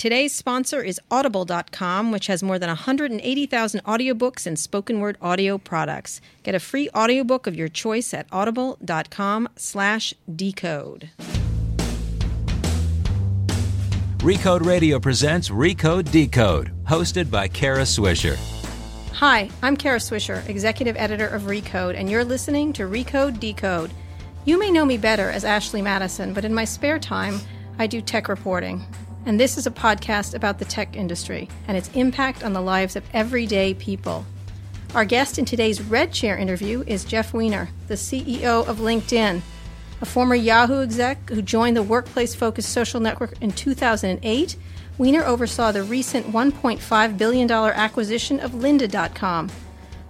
Today's sponsor is Audible.com, which has more than 180,000 audiobooks and spoken word audio products. Get a free audiobook of your choice at audible.com slash decode. Recode Radio presents Recode Decode, hosted by Kara Swisher. Hi, I'm Kara Swisher, executive editor of Recode, and you're listening to Recode Decode. You may know me better as Ashley Madison, but in my spare time, I do tech reporting and this is a podcast about the tech industry and its impact on the lives of everyday people. Our guest in today's Red Chair interview is Jeff Weiner, the CEO of LinkedIn, a former Yahoo exec who joined the workplace focused social network in 2008. Weiner oversaw the recent $1.5 billion acquisition of lynda.com.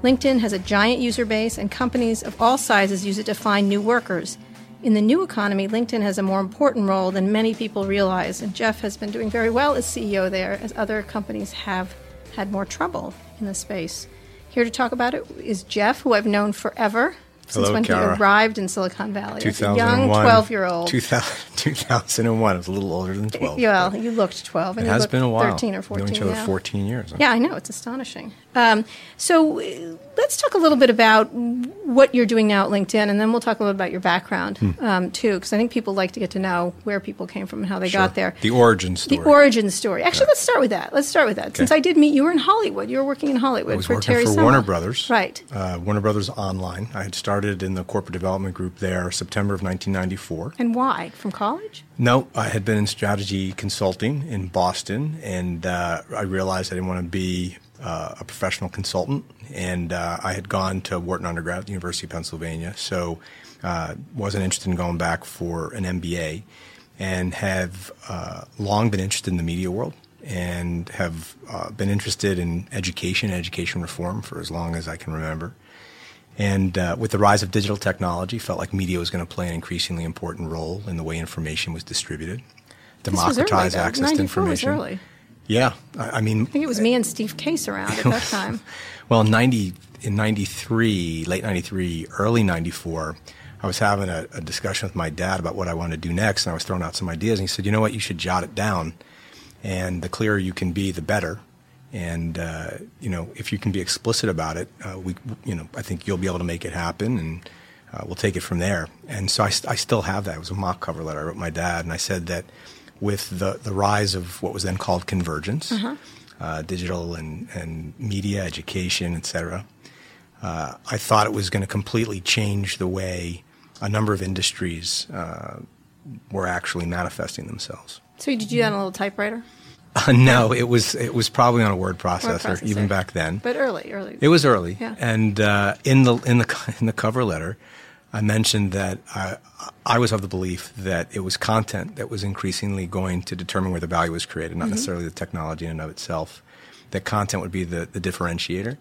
LinkedIn has a giant user base, and companies of all sizes use it to find new workers. In the new economy, LinkedIn has a more important role than many people realize, and Jeff has been doing very well as CEO there, as other companies have had more trouble in the space. Here to talk about it is Jeff, who I've known forever since Hello, when Kara. he arrived in Silicon Valley. As a young 12 year old. 2000, 2001. I was a little older than 12. Well, you looked 12. And it has been a while. 13 or 14. We've known each other yeah. 14 years. huh? Yeah, I know. It's astonishing. Um, so uh, let's talk a little bit about what you're doing now at LinkedIn, and then we'll talk a little bit about your background um, too, because I think people like to get to know where people came from and how they Sure. got there. The origin story. The origin story. Actually, let's start with that. Let's start with that. Since I did meet you were in Hollywood. You were working in Hollywood I was for working Terry for Summer. Warner Brothers. Right. Uh, Warner Brothers Online. I had started in the corporate development group there September of 1994. And why? From college? No, I had been in strategy consulting in Boston, and uh, I realized I didn't want to be uh, a professional consultant. And uh, I had gone to Wharton undergrad at the University of Pennsylvania, so uh, wasn't interested in going back for an MBA, and have uh, long been interested in the media world, and have uh, been interested in education, education reform for as long as I can remember. And uh, with the rise of digital technology, felt like media was going to play an increasingly important role in the way information was distributed, was early, democratize access to 94 was information. Yeah, I, I mean, I think it was me and Steve Case around at that time. well, in 90, in 93, late 93, early 94, I was having a, a discussion with my dad about what I wanted to do next, and I was throwing out some ideas, and he said, you know what, you should jot it down, and the clearer you can be, the better. And, uh, you know, if you can be explicit about it, uh, we, you know, I think you'll be able to make it happen, and uh, we'll take it from there. And so I, st- I still have that. It was a mock cover letter I wrote my dad, and I said that with the, the rise of what was then called convergence, uh, digital and, and media, education, et cetera, uh, I thought it was going to completely change the way a number of industries uh, were actually manifesting themselves. So did you do that on a little typewriter? Uh, no, it was it was probably on a word processor, processor. even back then. But early, early. It was early, Yeah. and uh, in the in the in the cover letter, I mentioned that I, I was of the belief that it was content that was increasingly going to determine where the value was created, not necessarily the technology in and of itself. That content would be the, the differentiator,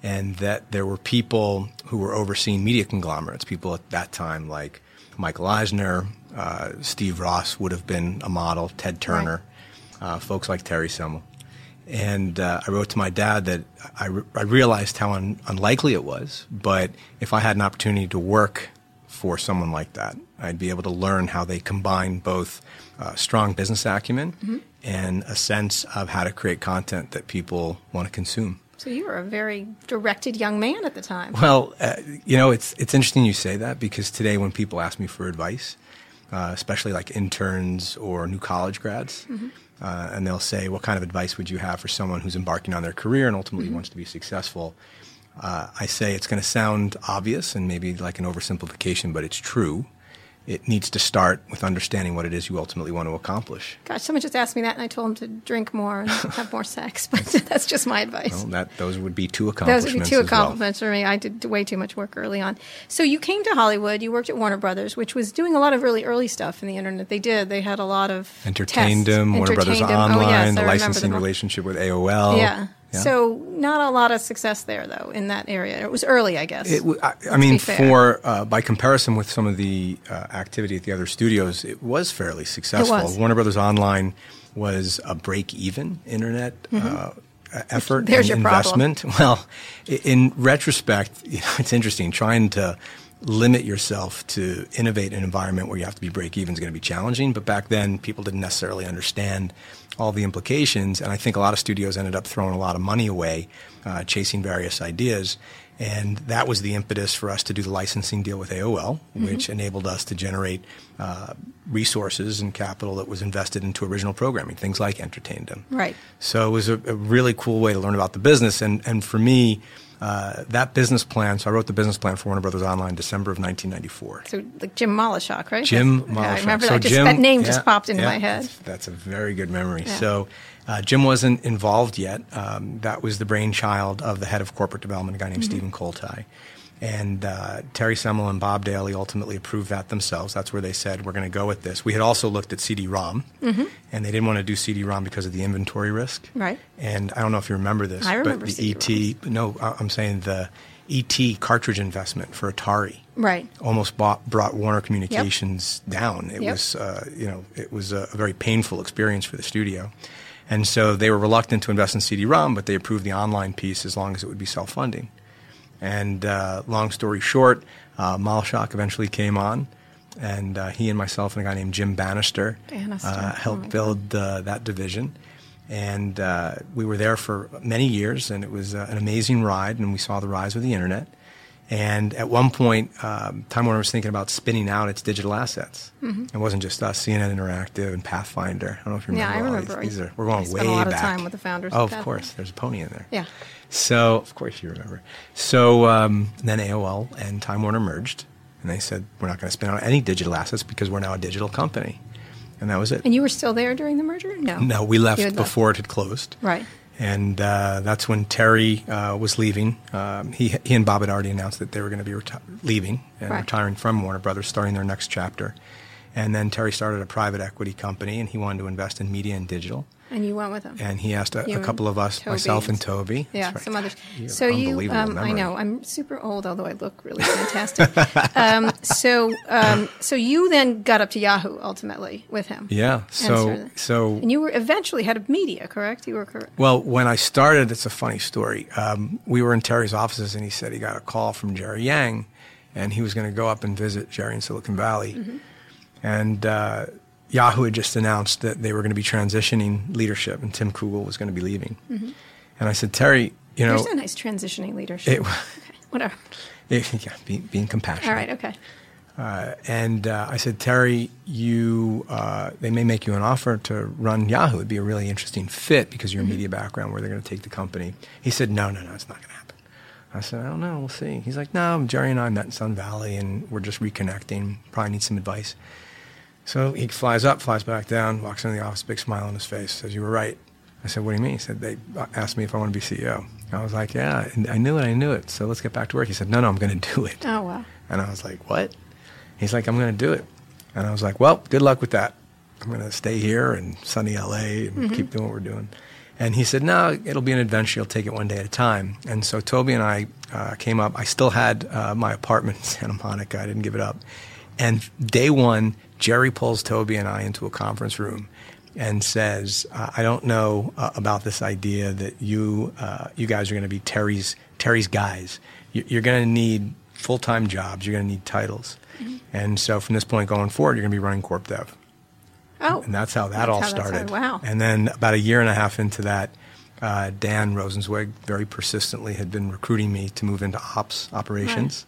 and that there were people who were overseeing media conglomerates, people at that time like Michael Eisner, uh, Steve Ross would have been a model, Ted Turner, uh, folks like Terry Semel. And uh, I wrote to my dad that I, re- I realized how un- unlikely it was, but if I had an opportunity to work for someone like that, I'd be able to learn how they combine both uh, strong business acumen and a sense of how to create content that people want to consume. So you were a very directed young man at the time. Well, uh, you know, it's it's interesting you say that because today when people ask me for advice, uh, especially like interns or new college grads, uh, and they'll say, "What kind of advice would you have for someone who's embarking on their career and ultimately wants to be successful?" Uh, I say it's going to sound obvious and maybe like an oversimplification, but it's true. It needs to start with understanding what it is you ultimately want to accomplish. Gosh, someone just asked me that, and I told him to drink more and have more sex. But that's just my advice. Well, that those would be two accomplishments. Those accomplishments. would be two as well. accomplishments for me. I did way too much work early on. So you came to Hollywood. You worked at Warner Brothers, which was doing a lot of really early stuff in the internet. They did. They had a lot of Entertained tests. them, Warner Brothers 'em. Oh, Online, Oh, yes, the licensing them relationship with AOL. Yeah. Yeah. So not a lot of success there, though, in that area. It was early, I guess. It, I, I mean, for uh, by comparison with some of the uh, activity at the other studios, it was fairly successful. was. Warner Brothers Online was a break-even internet uh, effort Mm-hmm. There's and your problem. investment. Well, in retrospect, you know, it's interesting trying to limit yourself to innovate in an environment where you have to be break even is going to be challenging. But back then, people didn't necessarily understand all the implications. And I think a lot of studios ended up throwing a lot of money away, uh, chasing various ideas. And that was the impetus for us to do the licensing deal with AOL, mm-hmm. which enabled us to generate uh, resources and capital that was invested into original programming, things like Entertaindom. Right. So it was a, a really cool way to learn about the business. And, and for me, uh, that business plan, so I wrote the business plan for Warner Brothers Online December of 1994. So like Jim Moloshok, right? Jim Moloshok. I remember so that. Just, Jim, that name yeah, just popped into yeah, my head. That's, that's, a very good memory. Yeah. So uh, Jim wasn't involved yet. Um, that was the brainchild of the head of corporate development, a guy named mm-hmm. Stephen Koltai. And uh, Terry Semel and Bob Daly ultimately approved that themselves. That's where they said, we're going to go with this. We had also looked at CD ROM, mm-hmm. and they didn't want to do CD ROM because of the inventory risk. Right. And I don't know if you remember this, I remember but the ET, no, I'm saying the ET cartridge investment for Atari. Right. Almost bought, brought Warner Communications yep. down. It yep. was, uh, you know, it was a, a very painful experience for the studio. And so they were reluctant to invest in CD-ROM, but they approved the online piece as long as it would be self-funding. And uh, long story short, uh, eventually came on, and uh, he and myself and a guy named Jim Banister, Banister. Uh, helped oh build uh, that division. And uh, we were there for many years, and it was uh, an amazing ride, and we saw the rise of the internet. And at one point, um, Time Warner was thinking about spinning out its digital assets. Mm-hmm. It wasn't just us, CNN Interactive and Pathfinder. I don't know if you remember. Yeah, I remember. These, these are, we're going I way spent a lot back. of time with the founders. Oh, of, of course. There's a pony in there. Yeah. So, of course, you remember. So um, then AOL and Time Warner merged, and they said, we're not going to spin out any digital assets because we're now a digital company. And that was it. And you were still there during the merger? No. No, we left before left. it had closed. Right. And uh, that's when Terry uh, was leaving. Um, he, he and Bob had already announced that they were going to be reti- leaving and right. retiring from Warner Brothers, starting their next chapter. And then Terry started a private equity company, and he wanted to invest in media and digital. And you went with him. And he asked a, a couple of us, Toby myself and and- Toby. Yeah, right. some others. You have So you, um, I know, I'm super old, although I look really fantastic. um, so, um, so you then got up to Yahoo ultimately with him. Yeah. So sort so And you were eventually head of media, correct? You were correct. Well, when I started, it's a funny story. Um, we were in Terry's offices, and he said he got a call from Jerry Yang, and he was going to go up and visit Jerry in Silicon Valley. Mm-hmm. And uh, Yahoo had just announced that they were going to be transitioning leadership, and Tim Koogle was going to be leaving. And I said, Terry, you know, There's a nice transitioning leadership. it, okay, whatever. it, yeah, being, being compassionate. All right, okay. Uh, and uh, I said, Terry, you, uh, they may make you an offer to run Yahoo. It'd be a really interesting fit because Mm-hmm. your media background, where they're going to take the company. He said, No, no, no, it's not going to happen. I said, I don't know. We'll see. He's like, No, Jerry and I met in Sun Valley, and we're just reconnecting. Probably need some advice. So he flies up, flies back down, walks into the office, big smile on his face, says, You were right. I said, What do you mean? He said, They asked me if I want to be CEO. I was like, Yeah, and I knew it, I knew it. So let's get back to work. He said, No, no, I'm going to do it. Oh, wow. And I was like, what? He's like, I'm going to do it. And I was like, well, good luck with that. I'm going to stay here in sunny LA and keep doing what we're doing. And he said, no, it'll be an adventure. You'll take it one day at a time. And so Toby and I uh, came up. I still had uh, my apartment in Santa Monica. I didn't give it up. And day one, Jerry pulls Toby and I into a conference room and says, uh, "I don't know uh, about this idea that you uh, you guys are going to be Terry's Terry's guys. You- You're going to need full time jobs. You're going to need titles. And so from this point going forward, you're going to be running corp dev." Oh, And that's how that That's all how started. started. Wow. And then about a year and a half into that, uh, Dan Rosenzweig very persistently had been recruiting me to move into ops operations.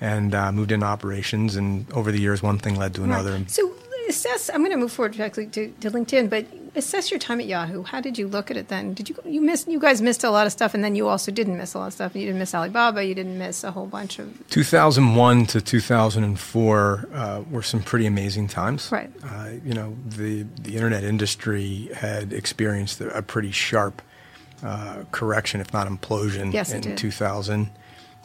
And uh, moved into operations, and over the years, one thing led to another. Right. So assess. I'm going to move forward directly to, to LinkedIn, but assess your time at Yahoo. How did you look at it then? Did you you miss? You guys missed a lot of stuff, and then you also didn't miss a lot of stuff. You didn't miss Alibaba. You didn't miss a whole bunch of 2001 to 2004 uh, were some pretty amazing times. Right. Uh, you know, the the internet industry had experienced a, pretty sharp uh, correction, if not implosion, Yes, in did. 2000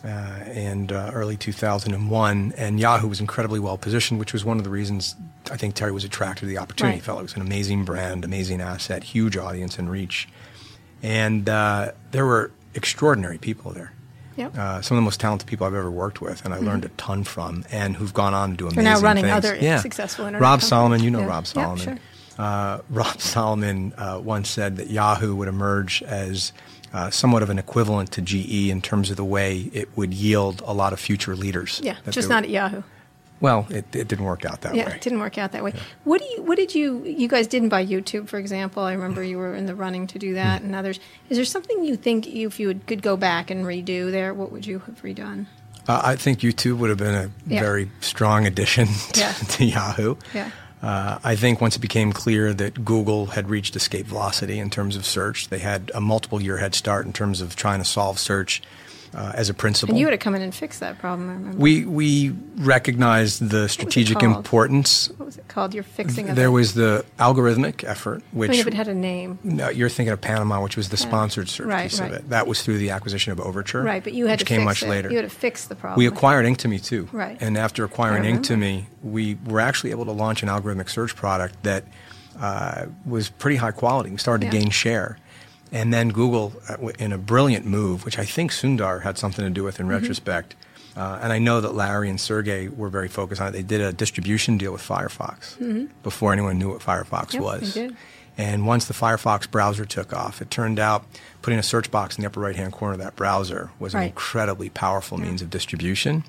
uh, and uh, early 2001. And Yahoo was incredibly well positioned, which was one of the reasons I think Terry was attracted to the opportunity. Right. He felt it was an amazing brand, amazing asset, huge audience and reach. And uh, there were extraordinary people there Yep. uh, some of the most talented people I've ever worked with, and I learned a ton from, and who've gone on to do amazing things. They're now running things. other yeah. successful internet Rob companies. Solomon, you know Yeah. Rob Yeah, Solomon. sure. uh, Rob Solomon uh, once said that Yahoo would emerge as uh, somewhat of an equivalent to GE in terms of the way it would yield a lot of future leaders. Yeah, just not at Yahoo. Well, it, it didn't work out that Yeah, way. Yeah, it didn't work out that way. What do you? What did you? You guys didn't buy YouTube, for example. I remember you were in the running to do that, Hmm. and others. Is there something you think you, if you would, could go back and redo there? What would you have redone? Uh, I think YouTube would have been a Yeah. very strong addition to, Yeah. to Yahoo. Yeah. Uh, I think once it became clear that Google had reached escape velocity in terms of search, they had a multiple year head start in terms of trying to solve search uh, as a principle. And you would have come in and fixed that problem. I remember. we we recognized the strategic importance. what was it called? You're fixing. There it. was the algorithmic effort, I which mean, if it had a name. no, you're thinking of Panama, which was the sponsored search Right, piece right. of it. That was through the acquisition of Overture, Right, but you had which to came fix much it. later. You had to fix the problem. We acquired Inktomi too. Right. And after acquiring I. Inktomi, we were actually able to launch an algorithmic search product that uh, was pretty high quality. We started to gain share. And then Google, uh, in a brilliant move, which I think Sundar had something to do with in Mm-hmm. retrospect, uh, and I know that Larry and Sergey were very focused on it. They did a distribution deal with Firefox before anyone knew what Firefox Mm-hmm. Yep, was. And once the Firefox browser took off, it turned out putting a search box in the upper right hand corner of that browser was an incredibly powerful means of distribution.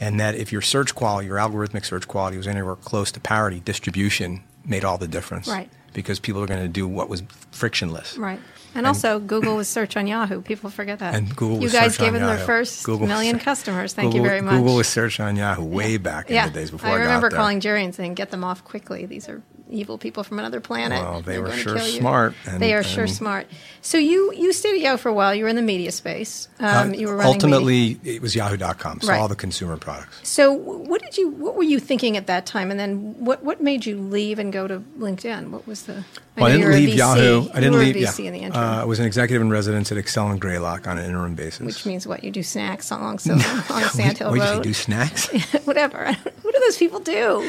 And that if your search quality, your algorithmic search quality was anywhere close to parity, distribution made all the difference. Right. Because people are going to do what was frictionless. Right. And, also, Google was search on Yahoo. People forget that. And Google You guys gave them their first Google million search- customers. Thank Google, you very much. Google was search on Yahoo way back in yeah. the days before I I, remember calling Jerry and saying, "Get them off quickly. These are evil people from another planet. Well, they were sure kill you." smart, and- they are sure smart. So you you stayed at Yahoo for a while. You were in the media space. Um, Uh, you were running media. ultimately, it was Yahoo.com, so Right. all the consumer products. So what did you what were you thinking at that time? And then what what made you leave and go to LinkedIn? What was the? Well, I, didn't you were a leave Yahoo. I didn't leave. VC yeah. in the interim. Uh, I was an executive in residence at Accel and Greylock on an interim basis. which means what? You do snacks along so on Sand Hill Road. you do snacks? Whatever. what do those people do?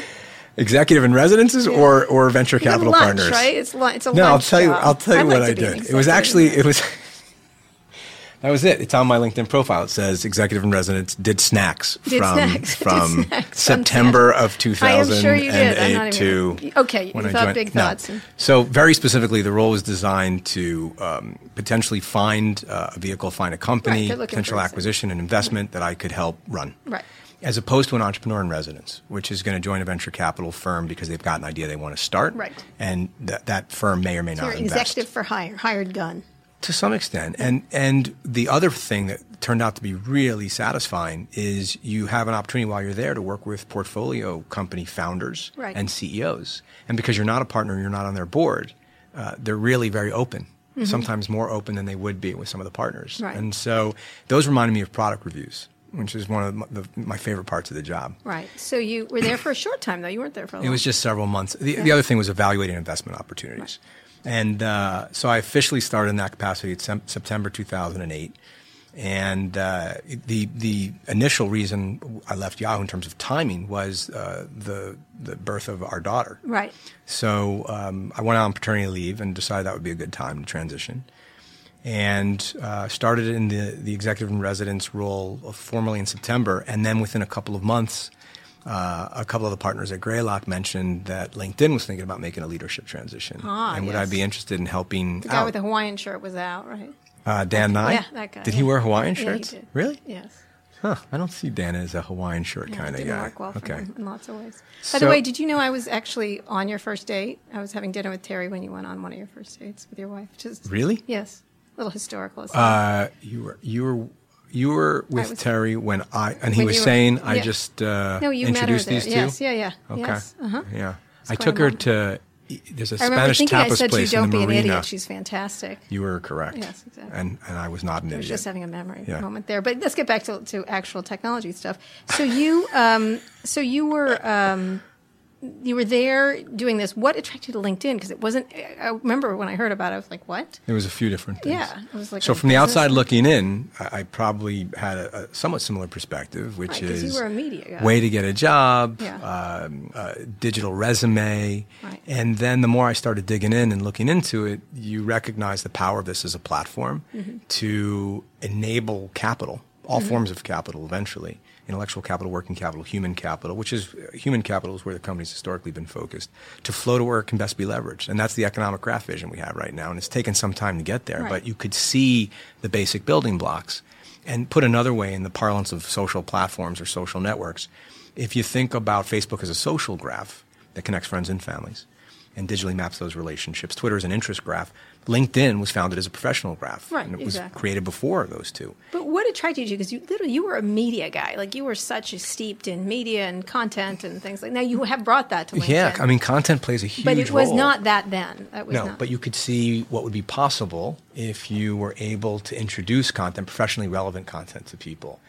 Executive in residences or or venture You capital lunch, partners? right? It's lu- it's a No, I'll lunch tell you. job. I'll tell you I'd what like I to be an did. It was actually it was. That was it. It's on my LinkedIn profile. It says executive in residence did snacks Did from snacks. From snacks September of 2008 sure you did. I'm not even- to Okay, you I thought joined- big no. thoughts and- So very specifically, the role was designed to um, potentially find uh, a vehicle, find a company, they're potential acquisition and investment that I could help run. Right. As opposed to an entrepreneur in residence, which is going to join a venture capital firm because they've got an idea they want to start. Right. And that that firm may or may You're not invest. executive for hire, hired gun. To some extent. And and the other thing that turned out to be really satisfying is you have an opportunity while you're there to work with portfolio company founders Right. and CEOs. And because you're not a partner, you're not on their board, uh, they're really very open. Sometimes more open than they would be with some of the partners. Mm-hmm. Right. And so those reminded me of product reviews, which is one of my, the, my favorite parts of the job. Right. So you were there for a short time, though. You weren't there for a long It was just several months. The, the other thing was evaluating investment opportunities. And uh, so I officially started in that capacity at Sem- September 2008. And uh, the the initial reason I left Yahoo in terms of timing was uh, the the birth of our daughter. Right. So um, I went out on paternity leave and decided that would be a good time to transition. And uh, started in the, the executive in residence role formally in September. And then within a couple of months, uh, a couple of the partners at Greylock mentioned that LinkedIn was thinking about making a leadership transition. Ah, and would yes. I be interested in helping The guy out? with the Hawaiian shirt was out, right? uh, Dan Nye? Yeah, that guy. Did he wear Hawaiian Yeah, shirts? did. Really? Yes. Huh. I don't see Dan as a Hawaiian shirt Yeah, kind of guy. work well okay. in lots of ways. By So- the way, did you know I was actually on your first date? I was having dinner with Terry when you went on one of your first dates with your wife. Just Really? Yes. A little historical. Uh, you were you were you were with was- Terry when I and he was you were- saying I yeah. just uh, no, you met her introduced there. these two. Yes. Yeah. Yeah. Okay. Yes. Uh-huh. Yeah. It's I took her to. There's a I Spanish thinking I tapas said to you, place in "Don't the be an marina. idiot. She's fantastic." you were correct. Yes, exactly. And and I was not an I was idiot. just having a memory Yeah. moment there. But let's get back to, to actual technology stuff. So you, um, so you were, um, you were there doing this. What attracted you to LinkedIn? Because it wasn't. I remember when I heard about it, I was like, "What?" There was a few different things. Yeah, it was like so from the outside looking in, I, I probably had a, a somewhat similar perspective, which Right, is were a media guy. way to get a job, Yeah. um, uh, digital resume, Right. and then the more I started digging in and looking into it, you recognize the power of this as a platform Mm-hmm. to enable capital all forms of capital eventually intellectual capital, working capital, human capital, which is human capital is where the company's historically been focused, to flow to where it can best be leveraged. And that's the economic graph vision we have right now. And it's taken some time to get there, Right. but you could see the basic building blocks. And put another way, in the parlance of social platforms or social networks, if you think about Facebook as a social graph that connects friends and families and digitally maps those relationships, Twitter is an interest graph. LinkedIn was founded as a professional graph. Right, And it was created before those two. But what attracted you? Because you literally you were a media guy. Like you were such a steeped in media and content and things like. That. Now you have brought that to LinkedIn. Yeah, I mean, content plays a huge but it was role. not that then. That was No, not. but you could see what would be possible if you were able to introduce content, professionally relevant content to people.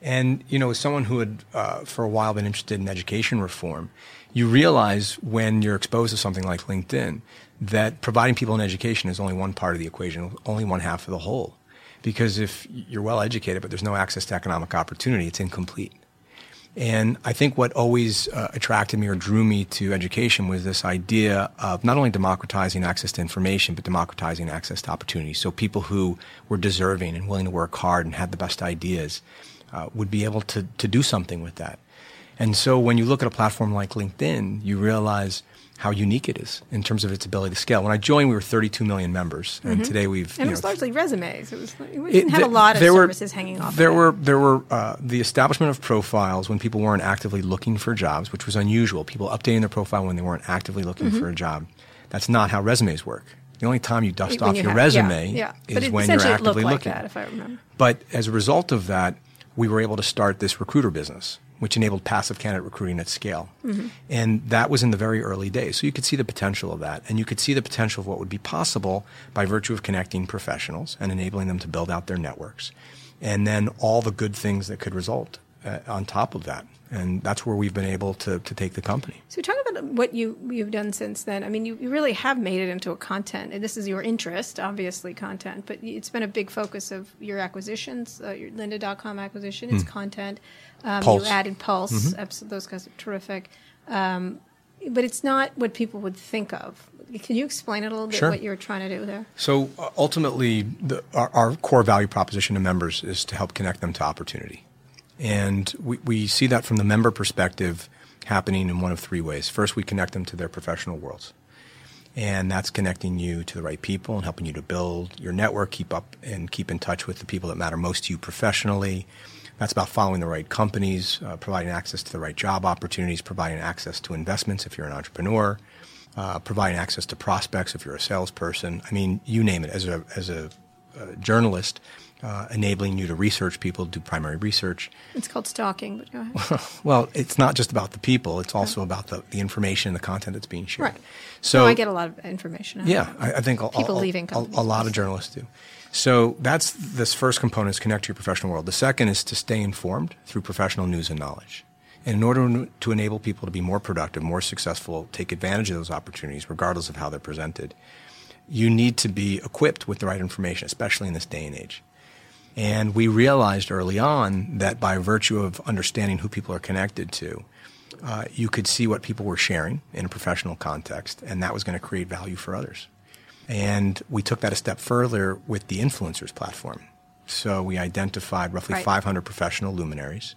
And, you know, as someone who had uh, for a while been interested in education reform, you realize when you're exposed to something like LinkedIn that providing people an education is only one part of the equation, only one half of the whole. Because if you're well educated, but there's no access to economic opportunity, it's incomplete. And I think what always uh, attracted me or drew me to education was this idea of not only democratizing access to information, but democratizing access to opportunity. So people who were deserving and willing to work hard and had the best ideas uh, would be able to, to do something with that. And so when you look at a platform like LinkedIn, you realize how unique it is in terms of its ability to scale. When I joined, we were 32 million members, and today we've Mm-hmm. and it was know, largely resumes. It was we didn't have a lot of there were- services hanging off. There of were there were uh, the establishment of profiles when people weren't actively looking for jobs, which was unusual. People updating their profile when they weren't actively looking Mm-hmm. for a job. That's not how resumes work. The only time you dust When off you your have- resume yeah, yeah. is it, when you're it actively looked looking. like that, if I remember. But as a result of that, we were able to start this recruiter business, which enabled passive candidate recruiting at scale. And that was in the very early days. So you could see the potential of that. And you could see the potential of what would be possible by virtue of connecting professionals and enabling them to build out their networks. And then all the good things that could result uh, on top of that. And that's where we've been able to, to take the company. So talk about what you you've done since then. I mean, you, you really have made it into a content. And this is your interest, obviously, content. But it's been a big focus of your acquisitions. Uh, your Lynda.com acquisition, it's content. Um, Pulse. You added Pulse. abs- Those guys are terrific. Um, but it's not what people would think of. Can you explain it a little bit? Sure. What you're trying to do there? So uh, ultimately, the, our, our core value proposition to members is to help connect them to opportunity. And we, we see that from the member perspective happening in one of three ways. First, we connect them to their professional worlds. And that's connecting you to the right people and helping you to build your network, keep up and keep in touch with the people that matter most to you professionally. That's about following the right companies, uh, providing access to the right job opportunities, providing access to investments if you're an entrepreneur, uh, providing access to prospects if you're a salesperson. I mean, you name it. As a as a uh, journalist, uh, enabling you to research people, do primary research. It's called stalking, but go ahead. Well, it's not just about the people; it's also about the, the information and the content that's being shared. Right. So no, I get a lot of information. out of yeah. I, I think a, People a, leaving a, a lot of journalists do. So that's this first component is connect to your professional world. The second is to stay informed through professional news and knowledge. And in order to enable people to be more productive, more successful, take advantage of those opportunities, regardless of how they're presented, you need to be equipped with the right information, especially in this day and age. And we realized early on that by virtue of understanding who people are connected to, uh, you could see what people were sharing in a professional context, and that was going to create value for others. And we took that a step further with the influencers platform. So we identified roughly Right. 500 professional luminaries.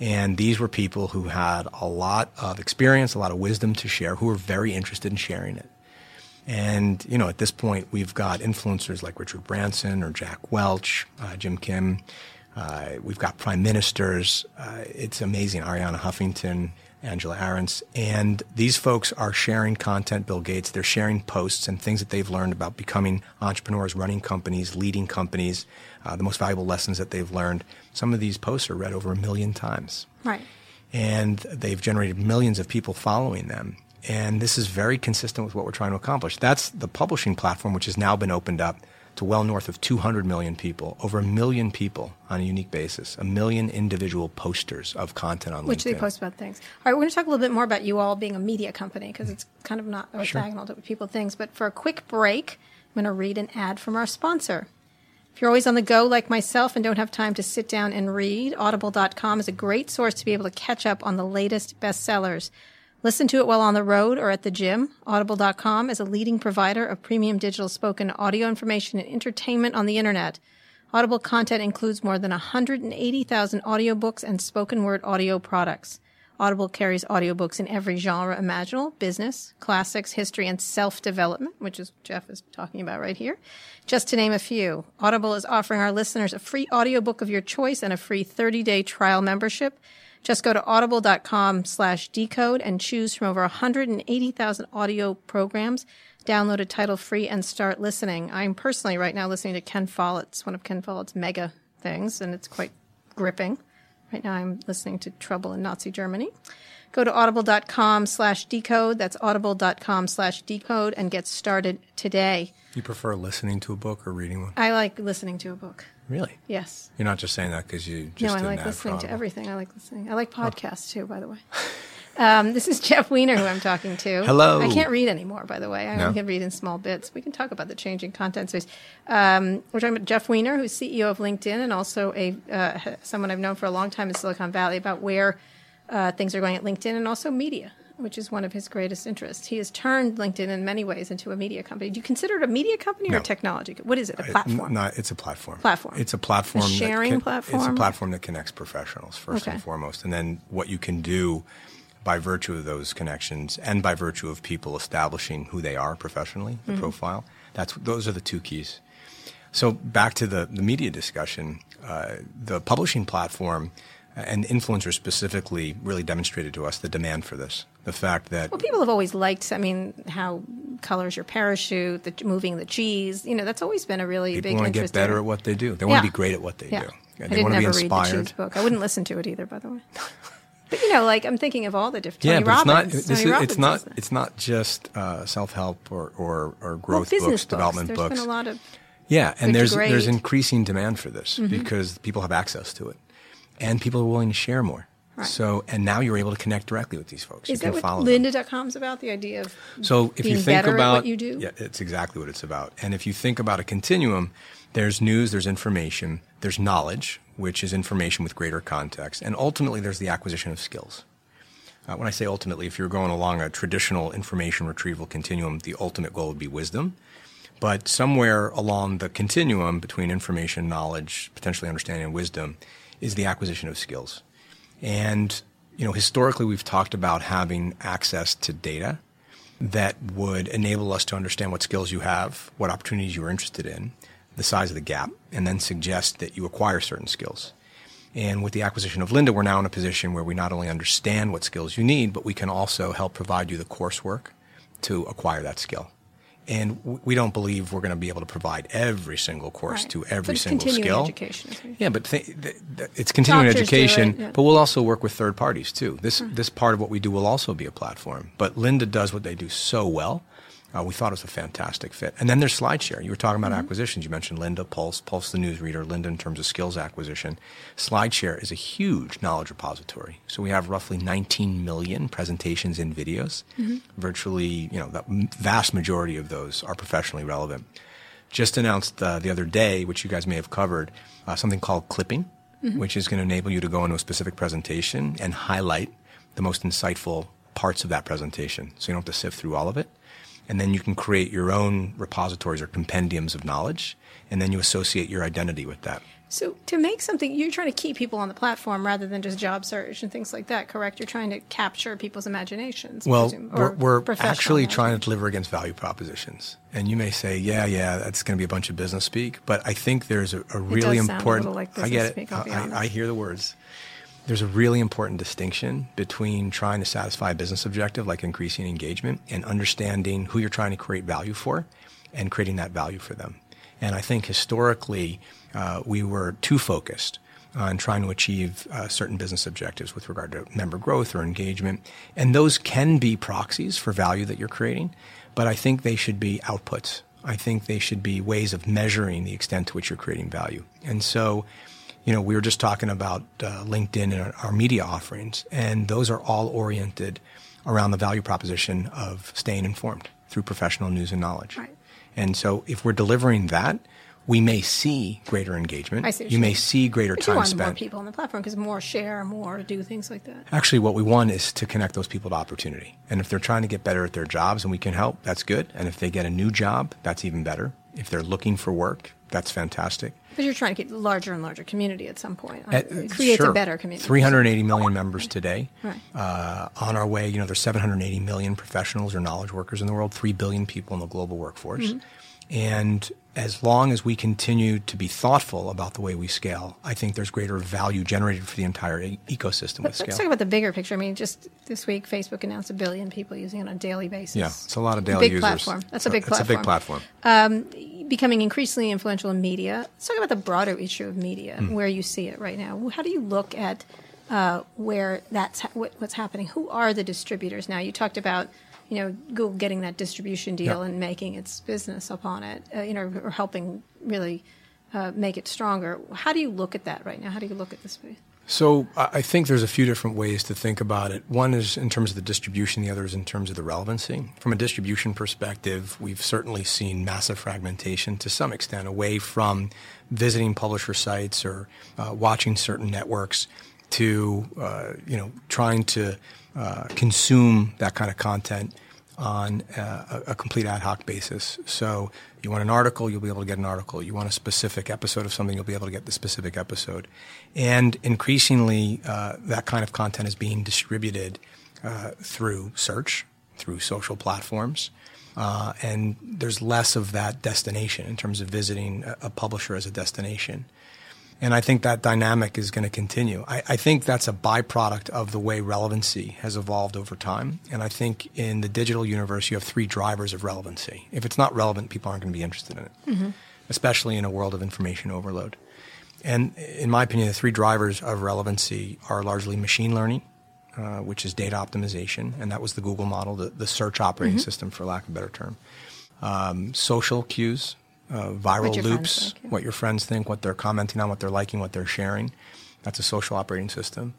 And these were people who had a lot of experience, a lot of wisdom to share, who were very interested in sharing it. And, you know, at this point, we've got influencers like Richard Branson or Jack Welch, uh, Jim Kim. Uh, we've got prime ministers. Uh, it's amazing. Arianna Huffington, Angela Ahrendts. And these folks are sharing content, Bill Gates. They're sharing posts and things that they've learned about becoming entrepreneurs, running companies, leading companies, uh, the most valuable lessons that they've learned. Some of these posts are read over a million times Right. and they've generated millions of people following them. And this is very consistent with what we're trying to accomplish. That's the publishing platform, which has now been opened up to well north of 200 million people, over a million people on a unique basis, a million individual posters of content on Which LinkedIn. Which they post about things. All right, we're going to talk a little bit more about you all being a media company because it's kind of not orthogonal to what people think. But for a quick break, I'm going to read an ad from our sponsor. If you're always on the go like myself and don't have time to sit down and read, audible.com is a great source to be able to catch up on the latest bestsellers. Listen to it while on the road or at the gym. Audible.com is a leading provider of premium digital spoken audio information and entertainment on the internet. Audible content includes more than 180,000 audiobooks and spoken word audio products. Audible carries audiobooks in every genre imaginable business, classics, history, and self development, which is Jeff is talking about right here. Just to name a few, Audible is offering our listeners a free audiobook of your choice and a free 30 day trial membership. Just go to audible.com slash decode and choose from over 180,000 audio programs. Download a title free and start listening. I'm personally right now listening to Ken Follett's, one of Ken Follett's mega things, and it's quite gripping. Right now I'm listening to Trouble in Nazi Germany. Go to audible.com slash decode. That's audible.com slash decode and get started today. You prefer listening to a book or reading one? I like listening to a book. Really? Yes. You're not just saying that because you just no, I like listening for to everything. I like listening. I like podcasts too, by the way. Um, this is Jeff Weiner who I'm talking to. Hello. I can't read anymore, by the way. I No? only can read in small bits. We can talk about the changing content space. Um, we're talking about Jeff Weiner, who's CEO of LinkedIn and also a uh, someone I've known for a long time in Silicon Valley about where uh, things are going at LinkedIn and also media, which is one of his greatest interests. He has turned LinkedIn in many ways into a media company. Do you consider it a media company or No. a technology? What is it? A platform? not- it's a platform. Platform. It's a platform. that sharing can- platform? It's a platform that connects professionals first Okay. and foremost, and then what you can do by virtue of those connections and by virtue of people establishing who they are professionally, the Mm-hmm. profile. That's those are the two keys. So back to the the media discussion, uh, the publishing platform. And influencers specifically really demonstrated to us the demand for this. The fact that Well, people have always liked. I mean, how colors your parachute, the moving the cheese. You know, that's always been a really people big want to get better at what they do. They want Yeah. to be great at what they Yeah, do. I And they didn't want to be ever read the inspired. cheese book. I wouldn't listen to it either, by the way. But you know, like I'm thinking of all the different. Yeah, Tony but Robbins. it's not. Is, Robbins it's not. It's not just uh, self-help or, or, or growth business books, development There's books. been a lot of. yeah, and there's. Mm-hmm. there's increasing demand for this because people have access to it, and people are willing to share more. Right. So, and now you're able to connect directly with these folks. Is you that follow what. Lynda.com's about? The idea of So if you think about at what you do. yeah, it's exactly what it's about. And if you think about a continuum, there's news, there's information, there's knowledge, which is information with greater context, and ultimately there's the acquisition of skills. Uh, when I say ultimately, if you're going along a traditional information retrieval continuum, the ultimate goal would be wisdom. But somewhere along the continuum between information, knowledge, potentially understanding, and wisdom is the acquisition of skills. And, you know, historically we've talked about having access to data that would enable us to understand what skills you have, what opportunities you are interested in, the size of the gap, and then suggest that you acquire certain skills. And with the acquisition of Lynda, we're now in a position where we not only understand what skills you need, but we can also help provide you the coursework to acquire that skill. And we don't believe we're going to be able to provide every single course Right. to But every it's single continuing skill. education. Yeah, but th- th- th- it's continuing Doctors do it, education, yeah. but we'll also work with third parties too. This hmm. this part of what we do will also be a platform. But Lynda does what they do so well. Uh, we thought it was a fantastic fit. And then there's SlideShare. You were talking about Mm-hmm. acquisitions. You mentioned Lynda, Pulse, Pulse the newsreader, Lynda in terms of skills acquisition. SlideShare is a huge knowledge repository. So we have roughly 19 million presentations and videos. Mm-hmm. Virtually, you know, the vast majority of those are professionally relevant just announced uh, the other day, which you guys may have covered, uh, something called clipping, which is going to enable you to go into a specific presentation and highlight the most insightful parts of that presentation. So you don't have to sift through all of it. And then you can create your own repositories or compendiums of knowledge, and then you associate your identity with that. So to make something, you're trying to keep people on the platform rather than just job search and things like that. Correct? You're trying to capture people's imaginations. Well, presume, we're, we're actually trying to deliver against value propositions. And you may say, yeah, yeah, that's going to be a bunch of business speak. But I think there's a, a really does sound a important. little like I get it. speak, I'll be I, I. I hear the words. There's a really important distinction between trying to satisfy a business objective, like increasing engagement, and understanding who you're trying to create value for and creating that value for them. And I think historically, uh, we were too focused on trying to achieve uh, certain business objectives with regard to member growth or engagement. And those can be proxies for value that you're creating, but I think they should be outputs. I think they should be ways of measuring the extent to which you're creating value. And so, you know, we were just talking about uh, LinkedIn and our, our media offerings, and those are all oriented around the value proposition of staying informed through professional news and knowledge. Right. And so, if we're delivering that, we may see greater engagement. I see you you may mean. see greater But you time want more spent. people on the platform because more share, more do things like that. Actually, what we want is to connect those people to opportunity. And if they're trying to get better at their jobs and we can help, that's good. And if they get a new job, that's even better. If they're looking for work, that's fantastic. But you're trying to get larger and larger community at some point. Uh, it creates sure. a better community. 380 million members today. Right. Uh, on our way, you know, there's 780 million professionals or knowledge workers in the world, 3 billion people in the global workforce. Mm-hmm. And as long as we continue to be thoughtful about the way we scale, I think there's greater value generated for the entire e- ecosystem with Let's scale. talk about the bigger picture. I mean, just this week, Facebook announced a billion people using it on a daily basis. yeah, it's a lot of It's a daily big users. platform. That's a big It's a big platform. platform. Becoming increasingly influential in media. Let's talk about the broader issue of media, Hmm. where you see it right now. How do you look at uh, where that's ha- what's happening? Who are the distributors now? You talked about you know Google getting that distribution deal Yeah. and making its business upon it, uh, you know, or helping really uh, make it stronger. How do you look at that right now? How do you look at this space? So I think there's a few different ways to think about it. One is in terms of the distribution, the other is in terms of the relevancy. From a distribution perspective, we've certainly seen massive fragmentation to some extent away from visiting publisher sites or uh, watching certain networks to uh, you know trying to uh, consume that kind of content on uh, a, a complete ad hoc basis. So you want an article, you'll be able to get an article. You want a specific episode of something, you'll be able to get the specific episode. And increasingly, uh, that kind of content is being distributed uh, through search, through social platforms. Uh, and there's less of that destination in terms of visiting a, a publisher as a destination. And I think that dynamic is going to continue. I, I think that's a byproduct of the way relevancy has evolved over time. And I think in the digital universe, you have three drivers of relevancy. If it's not relevant, people aren't going to be interested in it, especially in a world of information overload. And in my opinion, the three drivers of relevancy are largely machine learning, uh, which is data optimization, and that was the Google model, the, the search operating system, for lack of a better term. Um, social cues, uh, viral What loops, think, yeah. what your friends think, what they're commenting on, what they're liking, what they're sharing. That's a social operating system.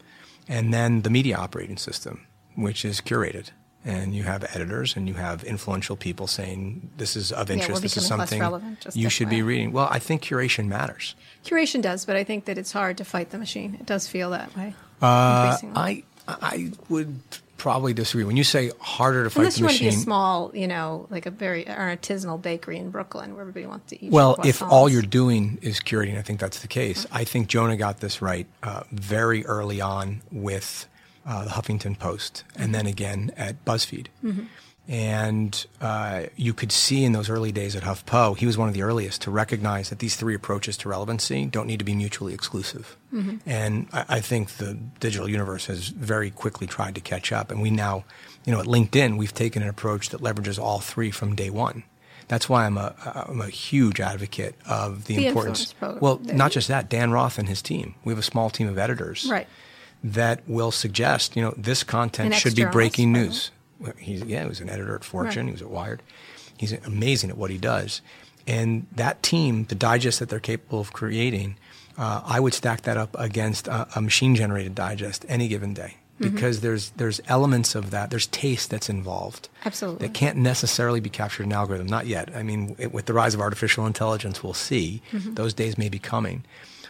And then the media operating system, which is curated. And you have editors and you have influential people saying this is of we're interest, this is something relevant, you should be reading. Well, I think curation matters. Curation does, but I think that it's hard to fight the machine. It does feel that way. Uh. I I would probably disagree. When you say harder to fight Unless the you want to be a small, you know, like a very artisanal bakery in Brooklyn where everybody wants to eat. well, if all you're doing is curating, I think that's the case. I think Jonah got this right uh, very early on with uh, the Huffington Post, and then again at BuzzFeed. And uh, you could see in those early days at HuffPo, he was one of the earliest to recognize that these three approaches to relevancy don't need to be mutually exclusive. And I, I think the digital universe has very quickly tried to catch up. And we now, you know, at LinkedIn, we've taken an approach that leverages all three from day one. That's why I'm a, I'm a huge advocate of the, The importance. Well, There- not just that, Dan Roth and his team. We have a small team of editors Right. that will suggest, you know, this content should be breaking news. Well, He's yeah, he was an editor at Fortune. Right. He was at Wired. He's amazing at what he does. And that team, the digest that they're capable of creating, uh, I would stack that up against a, a machine-generated digest any given day Mm-hmm. because there's there's elements of that. There's taste that's involved. Absolutely. That can't necessarily be captured in an algorithm. Not yet. I mean, it, with the rise of artificial intelligence, we'll see. Mm-hmm. Those days may be coming.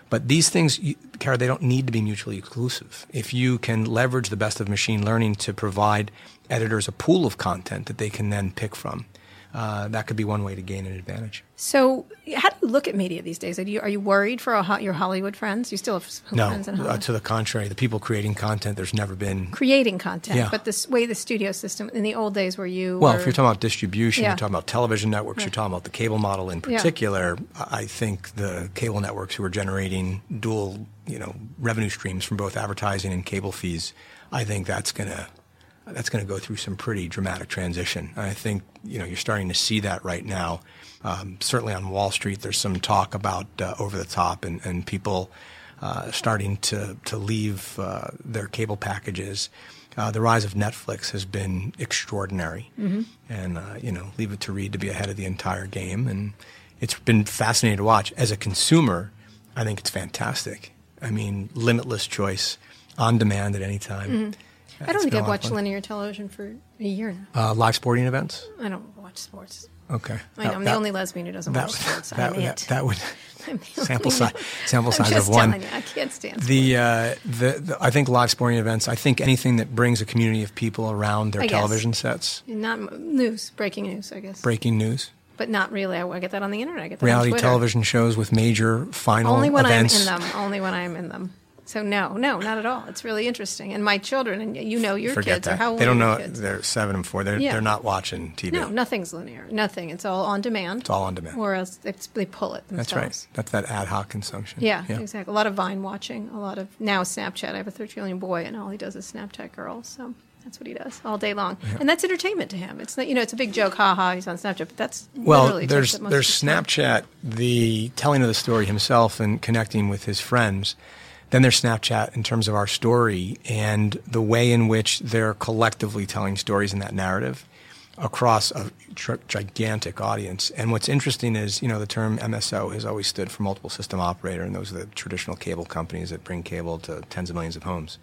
But these things, Kara, they don't need to be mutually exclusive. If you can leverage the best of machine learning to provide editors a pool of content that they can then pick from, uh, that could be one way to gain an advantage. So, how do you look at media these days? Are you, are you worried for ho- your Hollywood friends? You still have No, friends in uh, to the contrary, the people creating content, there's never been. Creating content, Yeah. but this way the studio system in the old days where you Well, were, if you're talking about distribution, Yeah. you're talking about television networks, you're talking about the cable model in particular. I I think the cable networks who are generating dual, you know, revenue streams from both advertising and cable fees, I think that's going to that's going to go through some pretty dramatic transition. And I think you know you're starting to see that right now. Um, certainly on Wall Street, there's some talk about uh, over the top and, and people uh, starting to to leave uh, their cable packages. Uh, the rise of Netflix has been extraordinary, and uh, you know, leave it to Reed to be ahead of the entire game, and it's been fascinating to watch. As a consumer, I think it's fantastic. I mean, limitless choice, on demand at any time. I don't think I've watched fun. linear television for a year now. Uh, live sporting events. I don't watch sports. Okay. I know. I'm the only lesbian who doesn't watch sports. That, that, that would sample size sample size of one. telling you, I can't stand The, uh, the the I think live sporting events. I think anything that brings a community of people around their I guess. television sets. Not news, breaking news, I guess. Breaking news, But not really. I, I get that on the internet. I get that reality on television shows with major final Only when events. I'm in them. Only when I'm in them. So no, no, not at all. It's really interesting. And my children, and you know your Forget kids, that. how old they don't know. kids? They're seven and four. They're Yeah. they're not watching TV. No, nothing's linear. Nothing. It's all on demand. It's all on demand. Or else it's, they pull it That's right. That's that ad hoc consumption. Yeah, exactly. A lot of Vine watching. A lot of now Snapchat. I have a 13 year old boy, and all he does is Snapchat girls. So that's what he does all day long, and that's entertainment to him. It's not, you know, it's a big joke, ha ha. He's on Snapchat, but that's Well, there's there's. Snapchat, the telling of the story himself and connecting with his friends. Then there's Snapchat in terms of our story and the way in which they're collectively telling stories in that narrative across a tr- gigantic audience. And what's interesting is, you know, the term MSO has always stood for multiple system operator, and those are the traditional cable companies that bring cable to tens of millions of homes.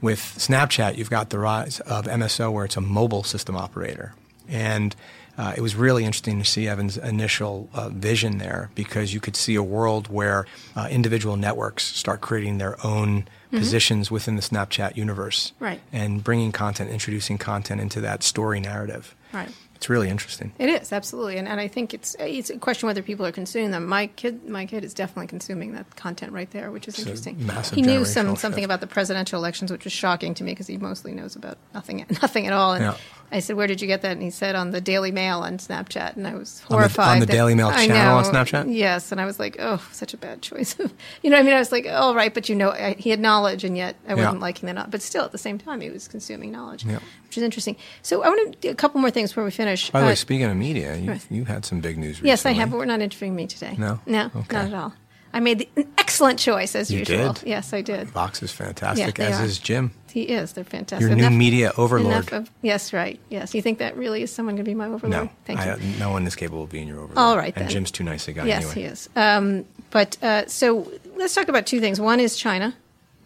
With Snapchat, you've got the rise of MSO where it's a mobile system operator. And uh, it was really interesting to see Evan's initial uh, vision there because you could see a world where uh, individual networks start creating their own positions within the Snapchat universe. Right. And bringing content, introducing content into that story narrative. Right. It's really interesting. It is absolutely, and, and I think it's it's a question whether people are consuming them. My kid, my kid is definitely consuming that content right there, which is a interesting. massive he knew some something shift. about the presidential elections, which was shocking to me because he mostly knows about nothing nothing at all. And Yeah. I said, "Where did you get that?" And he said, "On the Daily Mail on Snapchat." And I was On the- horrified. on the that- Daily Mail channel on. Snapchat? Yes, and I was like, "Oh, such a bad choice." you know, what I mean, I was like, "All right," but you know, I, he had knowledge, and yet I wasn't Yeah. liking that. But still, at the same time, he was consuming knowledge, Yeah. which is interesting. So I want to do a couple more things before we finish. By the Uh, way, speaking of media, you, right. you had some big news recently. Yes, I have, but we're not interviewing me today. No? No, Okay. not at all. I made the, an excellent choice, as You usual. did? Yes, I did. Vox is fantastic, Yeah, as are. is Jim. He is. They're fantastic. Your new media overlord. Enough of, yes, right. Yes. You think that really is someone going to be my overlord? No, Thank I, you. no one is capable of being your overlord. All right, And then. Jim's too nice a guy yes, anyway. he is. Um, but uh, so let's talk about two things. One is China,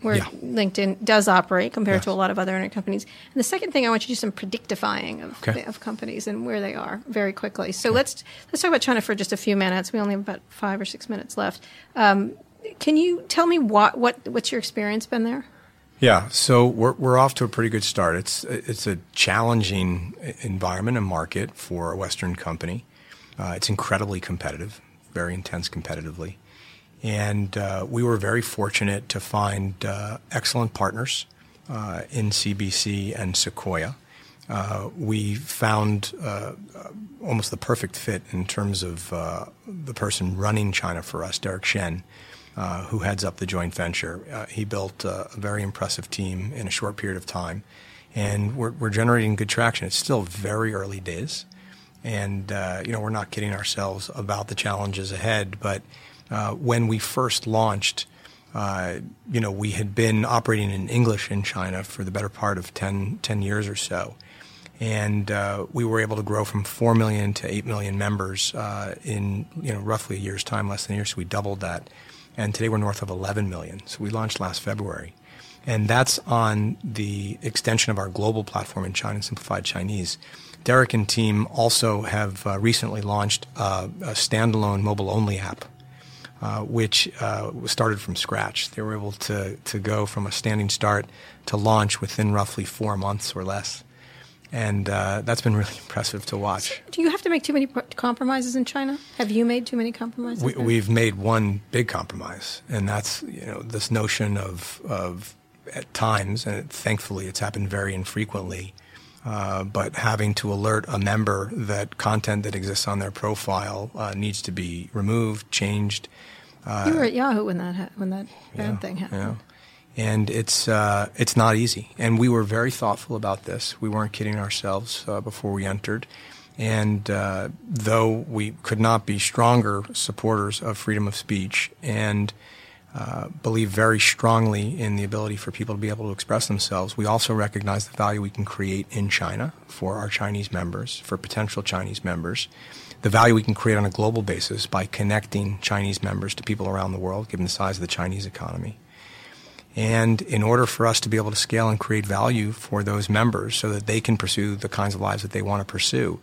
where Yeah. LinkedIn does operate compared Yes. to a lot of other internet companies. And the second thing, I want you to do some predictifying of, Okay. of companies and where they are very quickly. So let's let's talk about China for just a few minutes. We only have about five or six minutes left. Um, can you tell me what, what what's your experience been there? Yeah, so we're we're off to a pretty good start. It's it's a challenging environment and market for a Western company. Uh, it's incredibly competitive, very intense competitively, and uh, we were very fortunate to find uh, excellent partners uh, in CBC and Sequoia. Uh, we found uh, almost the perfect fit in terms of uh, the person running China for us, Derek Shen, who heads up the joint venture. He built a very impressive team in a short period of time, and we're, we're generating good traction. It's still very early days, and you know we're not kidding ourselves about the challenges ahead. But uh, when we first launched, uh, you know, we had been operating in English in China for the better part of 10, 10 years or so. And uh, we were able to grow from 4 million to 8 million members uh, in you know, roughly a year's time, less than a year. So we doubled that. And today we're north of 11 million. So we launched last February. And that's on the extension of our global platform in China, Simplified Chinese. Derek and team also have uh, recently launched a standalone mobile only app uh, which uh, started from scratch. They were able to, to go from a standing start to launch within roughly four months or less. And uh, that's been really impressive to watch. Do you have to make too many compromises in China? Have you made too many compromises? We, we've made one big compromise, and that's you know this notion of of at times, and thankfully it's happened very infrequently, uh, but having to alert a member that content that exists on their profile uh, needs to be removed, changed. you were at Yahoo when that ha- when that bad thing happened. Yeah. And it's uh, it's not easy. And we were very thoughtful about this. We weren't kidding ourselves uh, before we entered. And uh, though we could not be stronger supporters of freedom of speech and uh, believe very strongly in the ability for people to be able to express themselves, we also recognize the value we can create in China for our Chinese members, for potential Chinese members, the value we can create on a global basis by connecting Chinese members to people around the world, given the size of the Chinese economy. And in order for us to be able to scale and create value for those members so that they can pursue the kinds of lives that they want to pursue,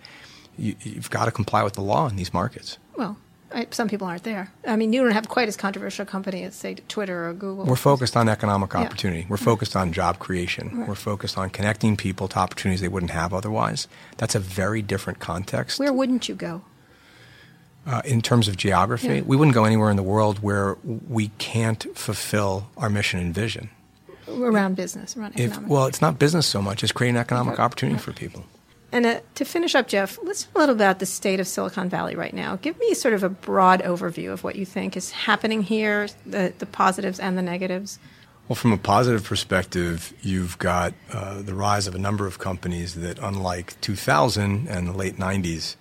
you, you've got to comply with the law in these markets. Well, I, some people aren't there. I mean, you don't have quite as controversial a company as, say, Twitter or Google. We're focused on economic Yeah. opportunity. We're focused on job creation. Right. We're focused on connecting people to opportunities they wouldn't have otherwise. That's a very different context. Where wouldn't you go? uh, in terms of geography, Yeah. we wouldn't go anywhere in the world where we can't fulfill our mission and vision. Around business, around If, well, it's not business so much as creating economic opportunity for people. And uh, to finish up, Jeff, let's talk a little about the state of Silicon Valley right now. Give me sort of a broad overview of what you think is happening here, the, the positives and the negatives. Well, from a positive perspective, you've got uh, the rise of a number of companies that, unlike 2000 and the late 90s,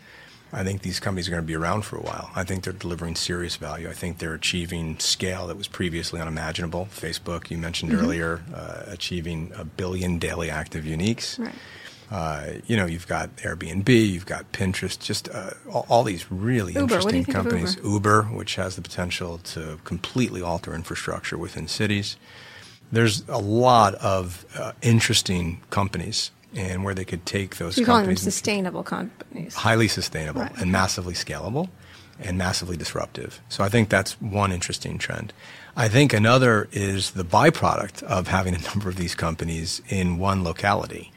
I think these companies are going to be around for a while. I think they're delivering serious value. I think they're achieving scale that was previously unimaginable. Facebook, you mentioned earlier, uh, achieving a billion daily active uniques. Right. Uh, you know, you've got Airbnb, you've got Pinterest, just uh, all, all these really Uber, what do you interesting companies. Uber? which has the potential to completely alter infrastructure within cities. There's a lot of uh, interesting companies and where they could take those So you're calling them companies sustainable companies. highly sustainable Right. and massively scalable and massively disruptive. So I think that's one interesting trend. I think another is the byproduct of having a number of these companies in one locality.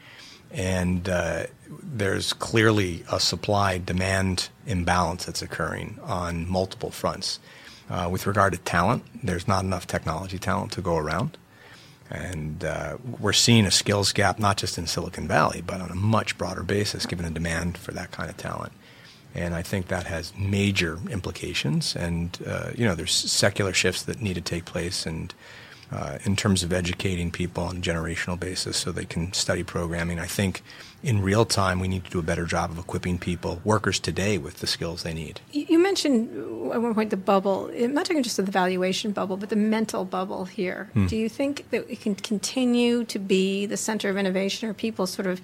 And uh, there's clearly a supply demand imbalance that's occurring on multiple fronts. Uh, with regard to talent, there's not enough technology talent to go around. And uh, we're seeing a skills gap, not just in Silicon Valley, but on a much broader basis, given the demand for that kind of talent. And I think that has major implications. And, uh, you know, there's secular shifts that need to take place and uh, in terms of educating people on a generational basis so they can study programming. I think in real time, we need to do a better job of equipping people, workers today, with the skills they need. You mentioned uh, at one point the bubble. I'm not talking just of the valuation bubble, but the mental bubble here. Hmm. Do you think that it can continue to be the center of innovation? or people sort of,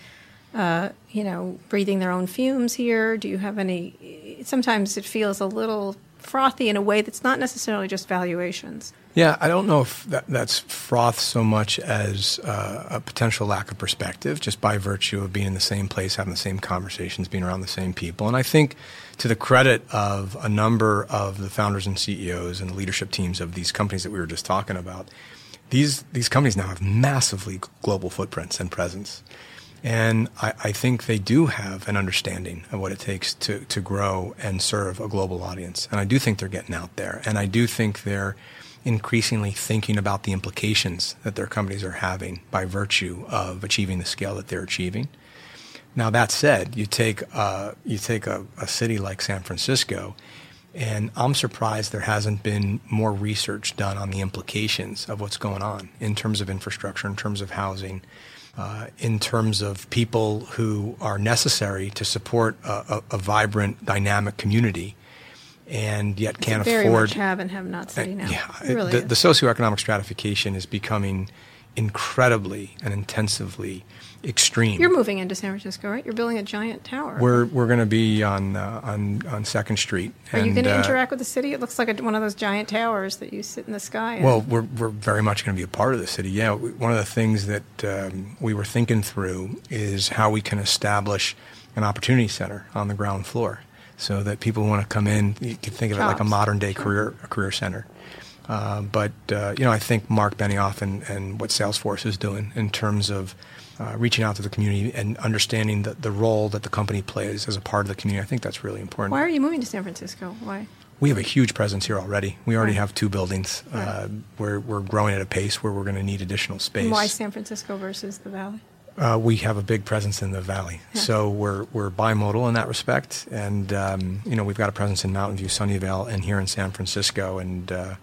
uh, you know, breathing their own fumes here? Do you have any? Sometimes it feels a little frothy in a way that's not necessarily just valuations. Yeah, I don't know if that, that's froth so much as uh, a potential lack of perspective, just by virtue of being in the same place, having the same conversations, being around the same people. And I think, to the credit of a number of the founders and CEOs and the leadership teams of these companies that we were just talking about, these these companies now have massively global footprints and presence. And I, I think they do have an understanding of what it takes to, to grow and serve a global audience. And I do think they're getting out there. And I do think they're increasingly thinking about the implications that their companies are having by virtue of achieving the scale that they're achieving. Now, that said, you take, uh, you take a, a city like San Francisco, and I'm surprised there hasn't been more research done on the implications of what's going on in terms of infrastructure, in terms of housing, uh, in terms of people who are necessary to support a, a, a vibrant, dynamic community, and yet can't It's very afford. much have and have not city now. Yeah, It really the, the socioeconomic stratification is becoming incredibly and intensively extreme. You're moving into San Francisco, right? You're building a giant tower. we're we're going to be on uh, on on Second Street. Are you going to uh, interact with the city? It looks like a, one of those giant towers that you sit in the sky. in. Well, we're, we're very much going to be a part of the city. Yeah, we, one of the things that um, we were thinking through is how we can establish an opportunity center on the ground floor, so that people who want to come in, you can think of it like a modern day career a career center. Uh, but uh, you know, I think Marc Benioff and, and what Salesforce is doing in terms of uh, reaching out to the community and understanding the, the role that the company plays as a part of the community, I think that's really important. Why are you moving to San Francisco? Why? We have a huge presence here already. We already Right. have two buildings. Uh, Right. we're, we're growing at a pace where we're going to need additional space. Why San Francisco versus the Valley? Uh, we have a big presence in the valley, Yeah. so we're we're bimodal in that respect. And um, you know, we've got a presence in Mountain View, Sunnyvale, and here in San Francisco, and uh,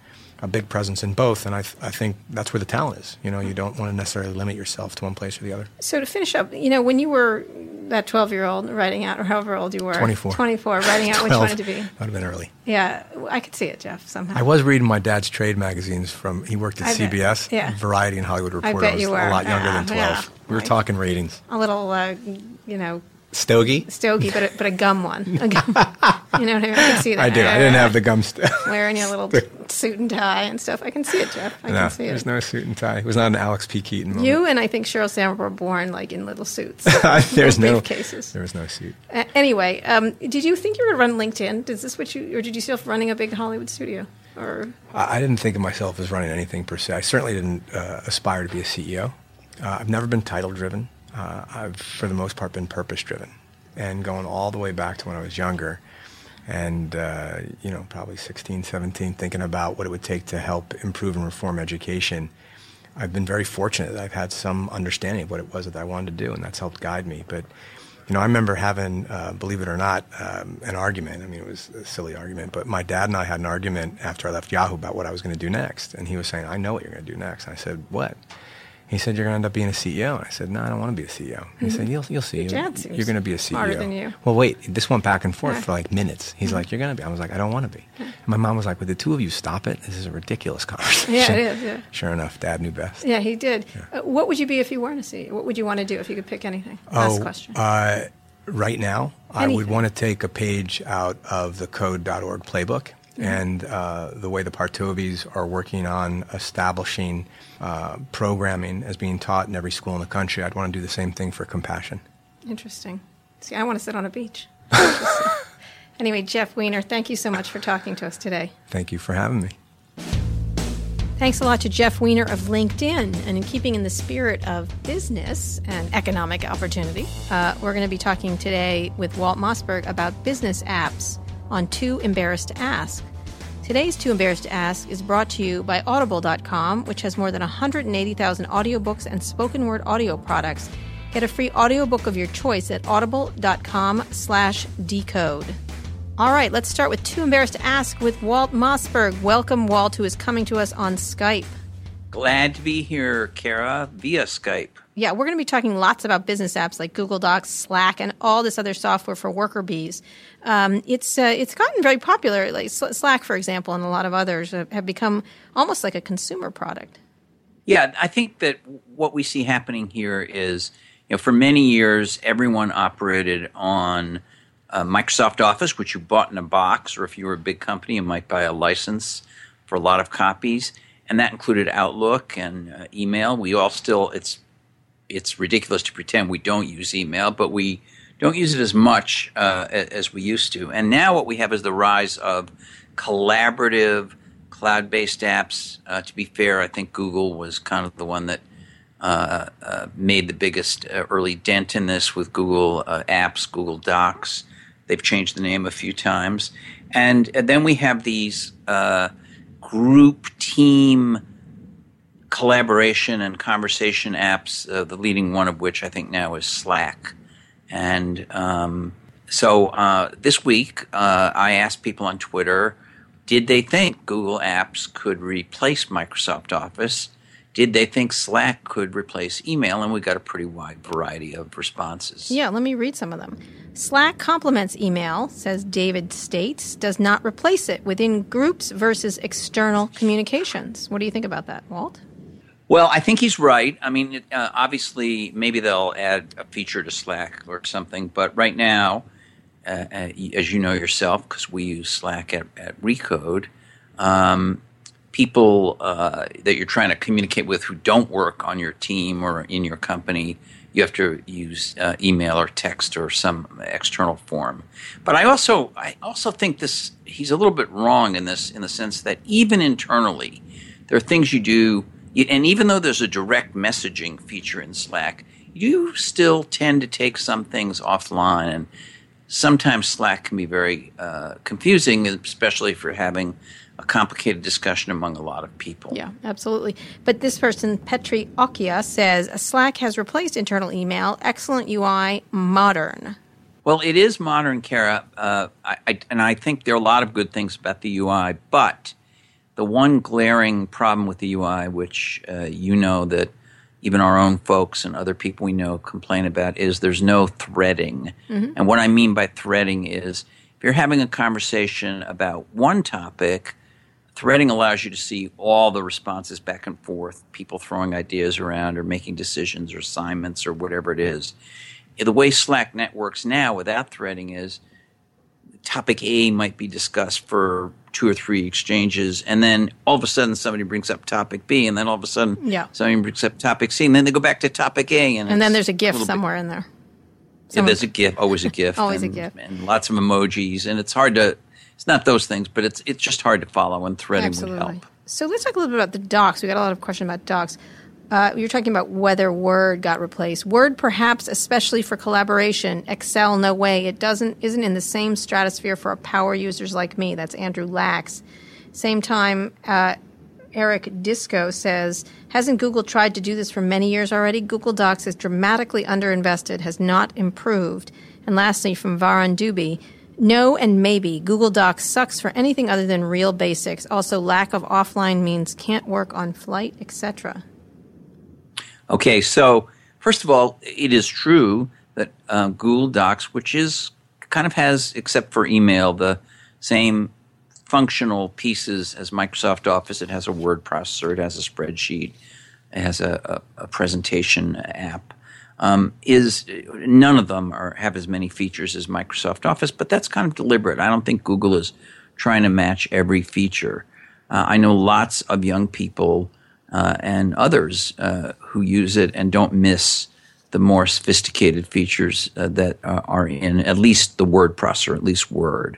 a big presence in both. And I th- I think that's where the talent is. You know, you don't want to necessarily limit yourself to one place or the other. So to finish up, you know, when you were that 12 year old writing out, or however old you were, 24. 24, writing out what you wanted to be. That would have been early. Yeah, I could see it, Jeff, somehow. I was reading my dad's trade magazines from. He worked at I bet. CBS, Yeah. Variety, and Hollywood Reporter. bet I was you were. a lot younger Yeah, than twelve. yeah. We were Right. talking ratings. a little, uh, you know, Stogie. Stogie, but a, but a gum one. A gum, you know what I mean? I can see that. I do. I didn't have the gum stuff. Wearing your little suit and tie and stuff. I can see it, Jeff. I no, can see it. there's no suit and tie. It was not an Alex P. Keaton moment. You and I think Sheryl Sandberg were born like in little suits. there's no briefcases. There was no suit. Uh, anyway, um, did you think you were going to run LinkedIn? Is this what you, or did you see yourself running a big Hollywood studio? Or I I didn't think of myself as running anything per se. I certainly didn't uh, aspire to be a CEO. Uh, I've never been title driven. Uh, I've, for the most part, been purpose driven. And going all the way back to when I was younger, and uh, you know, probably 16, 17, thinking about what it would take to help improve and reform education. I've been very fortunate that I've had some understanding of what it was that I wanted to do, and that's helped guide me. But you know, I remember having, uh, believe it or not, um, an argument. I mean, it was a silly argument, but my dad and I had an argument after I left Yahoo about what I was going to do next. And he was saying, I know what you're going to do next. And I said, What? He said, You're going to end up being a CEO. And I said, No, I don't want to be a CEO. He said, You'll, you'll see. Your seems You're going to be a CEO. smarter than you. Well, wait, this went back and forth Yeah. for like minutes. He's like, You're going to be. I was like, I don't want to be. And my mom was like, Would the two of you stop it? This is a ridiculous conversation. Yeah, it is, yeah. Sure enough, dad knew best. yeah, he did. Uh, what would you be if you weren't a CEO? What would you want to do if you could pick anything? Last question. Uh, right now, I would want to take a page out of the code.org playbook. Mm-hmm. And uh, the way the Partovis are working on establishing uh, programming as being taught in every school in the country, I'd want to do the same thing for compassion. Interesting. See, I want to sit on a beach. Anyway, Jeff Weiner, thank you so much for talking to us today. Thank you for having me. Thanks a lot to Jeff Weiner of LinkedIn. And in keeping in the spirit of business and economic opportunity, uh, we're going to be talking today with Walt Mossberg about business apps on Too Embarrassed to Ask. Today's Too Embarrassed to Ask is brought to you by Audible.com, which has more than 180,000 audiobooks and spoken word audio products. Get a free audiobook of your choice at audible.com slash decode. All right, let's start with Too Embarrassed to Ask with Walt Mossberg. Welcome, Walt, who is coming to us on Skype. Glad to be here, Kara, via Skype. Yeah, we're going to be talking lots about business apps like Google Docs, Slack, and all this other software for worker bees. Um, it's uh, it's gotten very popular. Like Slack, for example, and a lot of others have, become almost like a consumer product. Yeah, I think that what we see happening here is, you know, for many years, everyone operated on uh, Microsoft Office, which you bought in a box, or if you were a big company, you might buy a license for a lot of copies, and that included Outlook and uh, email. We all still it's it's ridiculous to pretend we don't use email, but we don't use it as much uh, as we used to. And now what we have is the rise of collaborative cloud-based apps. Uh, to be fair, I think Google was kind of the one that uh, uh, made the biggest uh, early dent in this with Google uh, Apps, Google Docs. They've changed the name a few times, and, and then we have these group team collaboration and conversation apps. Uh, the leading one of which I think now is Slack, and um, so uh, this week uh, I asked people on Twitter, did they think Google Apps could replace Microsoft Office? Did they think Slack could replace email? And we got a pretty wide variety of responses. Yeah, let me read some of them. Slack complements email, says David States, does not replace it within groups versus external communications. What do you think about that, Walt? Well, I think he's right. I mean, uh, obviously, maybe they'll add a feature to Slack or something, but right now, uh, uh, as you know yourself, because we use Slack at, at Recode, um, people uh, that you're trying to communicate with who don't work on your team or in your company, you have to use uh, email or text or some external form. But I also, I also think this he's a little bit wrong in this, in the sense that even internally, there are things you do, and even though there's a direct messaging feature in Slack, you still tend to take some things offline and sometimes Slack can be very uh, confusing, especially if you're having a complicated discussion among a lot of people. Yeah, absolutely. But this person, Petri Okia, says Slack has replaced internal email. Excellent UI, modern. Well, it is modern, Kara, uh, I, I, and I think there are a lot of good things about the UI. But the one glaring problem with the UI, which uh, you know that even our own folks and other people we know complain about, is there's no threading. And what I mean by threading is if you're having a conversation about one topic, threading allows you to see all the responses back and forth, people throwing ideas around or making decisions or assignments or whatever it is. the way Slack networks now without threading is topic A might be discussed for two or three exchanges, and then all of a sudden somebody brings up topic B, and then all of a sudden Yeah. somebody brings up topic C, and then they go back to topic A, and, And then there's a GIF bit- somewhere in there. yeah, there's a GIF, always a GIF, Always a and, GIF. and lots of emojis, and it's hard to. It's not those things, but it's it's just hard to follow, and threading would help. So let's talk a little bit about the docs. We got a lot of questions about docs. Uh, you're talking about whether Word got replaced. Word, perhaps, especially for collaboration. Excel, no way. It doesn't isn't in the same stratosphere for power users like me. That's Andrew Lax. Same time, uh, Eric Disco says, hasn't Google tried to do this for many years already? Google Docs is dramatically underinvested, has not improved. And lastly, from Varan Duby, no and maybe. Google Docs sucks for anything other than real basics. Also, lack of offline means can't work on flight, etc. Okay, so first of all, it is true that uh, Google Docs, which is kind of has, except for email, the same functional pieces as Microsoft Office. It has a word processor, it has a spreadsheet, it has a, a, a presentation app. Um, is none of them are have as many features as Microsoft Office, but that's kind of deliberate. I don't think Google is trying to match every feature. Uh, I know lots of young people uh, and others uh, who use it and don't miss the more sophisticated features uh, that uh, are in at least the word processor, at least Word.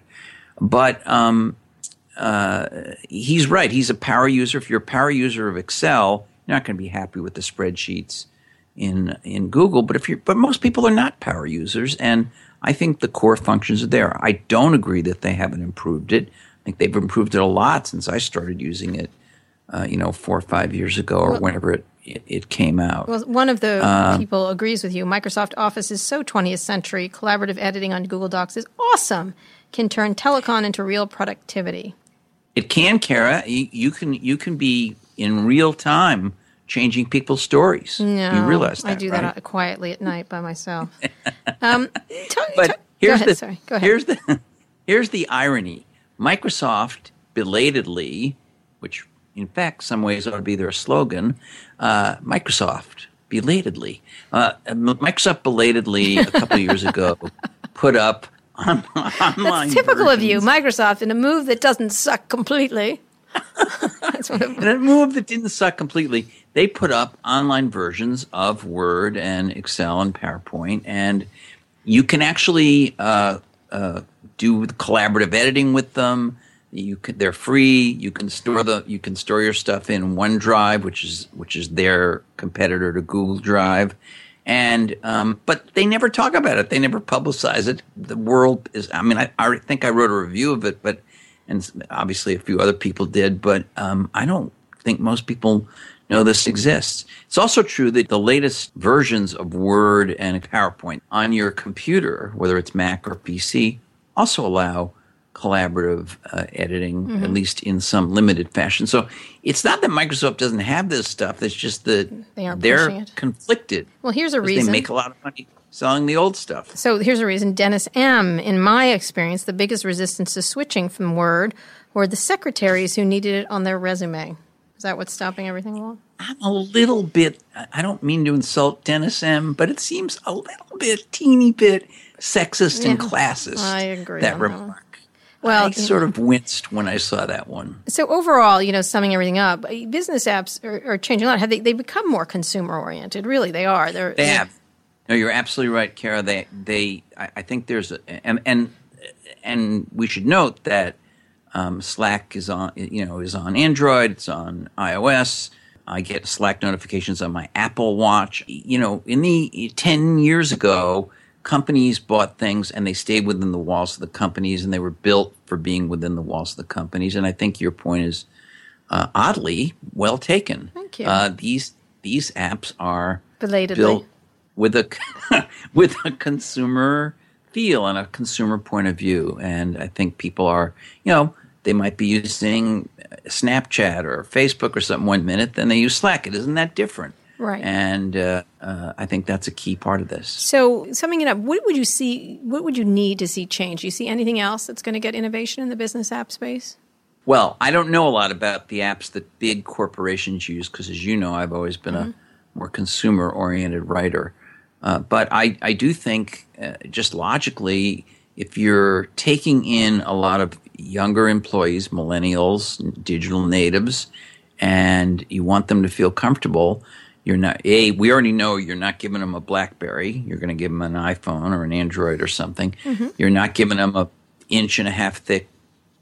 But um, uh, he's right. He's a power user. If you're a power user of Excel, you're not going to be happy with the spreadsheets in in Google. But if you but most people are not power users, and I think the core functions are there. I don't agree that they haven't improved it. I think they've improved it a lot since I started using it. Uh, you know, four or five years ago, or whenever it, it, it came out. Well, one of the Uh, people agrees with you. Microsoft Office is so 20th century. Collaborative editing on Google Docs is awesome. Can turn telecon into real productivity. It can, Kara. You, you can you can be in real time changing people's stories. No, you realize that, I do right? that quietly at night by myself. um, tell, But tell- here's ahead, the sorry. Go ahead. here's the here's the irony. Microsoft belatedly, which in fact some ways ought to be their slogan, uh, Microsoft belatedly. Uh, Microsoft belatedly a couple years ago put up on, online. That's typical of you, Microsoft, in a move that doesn't suck completely. That's what it, In a move that didn't suck completely, they put up online versions of Word and Excel and PowerPoint, and you can actually uh, uh, do collaborative editing with them. You can, they're free. You can store the you can store your stuff in OneDrive, which is which is their competitor to Google Drive. And um, but they never talk about it. They never publicize it. The world is. I mean, I, I think I wrote a review of it, but and obviously a few other people did. But um, I don't think most people know this exists. It's also true that the latest versions of Word and PowerPoint on your computer, whether it's Mac or PC, also allow collaborative uh, editing, Mm-hmm. at least in some limited fashion. So it's not that Microsoft doesn't have this stuff. It's just that They they're conflicted. well, here's a reason. They make a lot of money selling the old stuff. So here's a reason. Dennis M. In my experience, the biggest resistance to switching from Word were the secretaries who needed it on their resume. Is that what's stopping everything along? I'm a little bit, I- don't mean to insult Dennis M., but it seems a little bit, teeny bit sexist and classist. I agree That on that remark. Well, I sort of winced when I saw that one. So overall, you know, summing everything up, business apps are, are changing a lot. Have they, they become more consumer oriented? Really, they are. They're, They have. No, you're absolutely right, Kara. They, they, I, I think there's, a, and, and, and we should note that um, Slack is on, you know, is on Android. It's on iOS. I get Slack notifications on my Apple Watch. You know, in the ten years ago, companies bought things and they stayed within the walls of the companies, and they were built for being within the walls of the companies. And I think your point is uh, oddly well taken. Thank you. Uh, these these apps are Belatedly. built with a with a consumer feel and a consumer point of view. And I think people are, you know, they might be using Snapchat or Facebook or something one minute, then they use Slack. It isn't that different. Right. And uh, uh, I think that's a key part of this. So summing it up, what would you see? What would you need to see change? Do you see anything else that's going to get innovation in the business app space? Well, I don't know a lot about the apps that big corporations use because, as you know, I've always been a more consumer oriented writer. Uh, but I, I do think, uh, just logically, if you're taking in a lot of younger employees, millennials, digital natives, and you want them to feel comfortable, you're not a we already know you're not giving them a blackberry. You're going to give them an iphone or an android or something. Mm-hmm. you're not giving them a inch and a half thick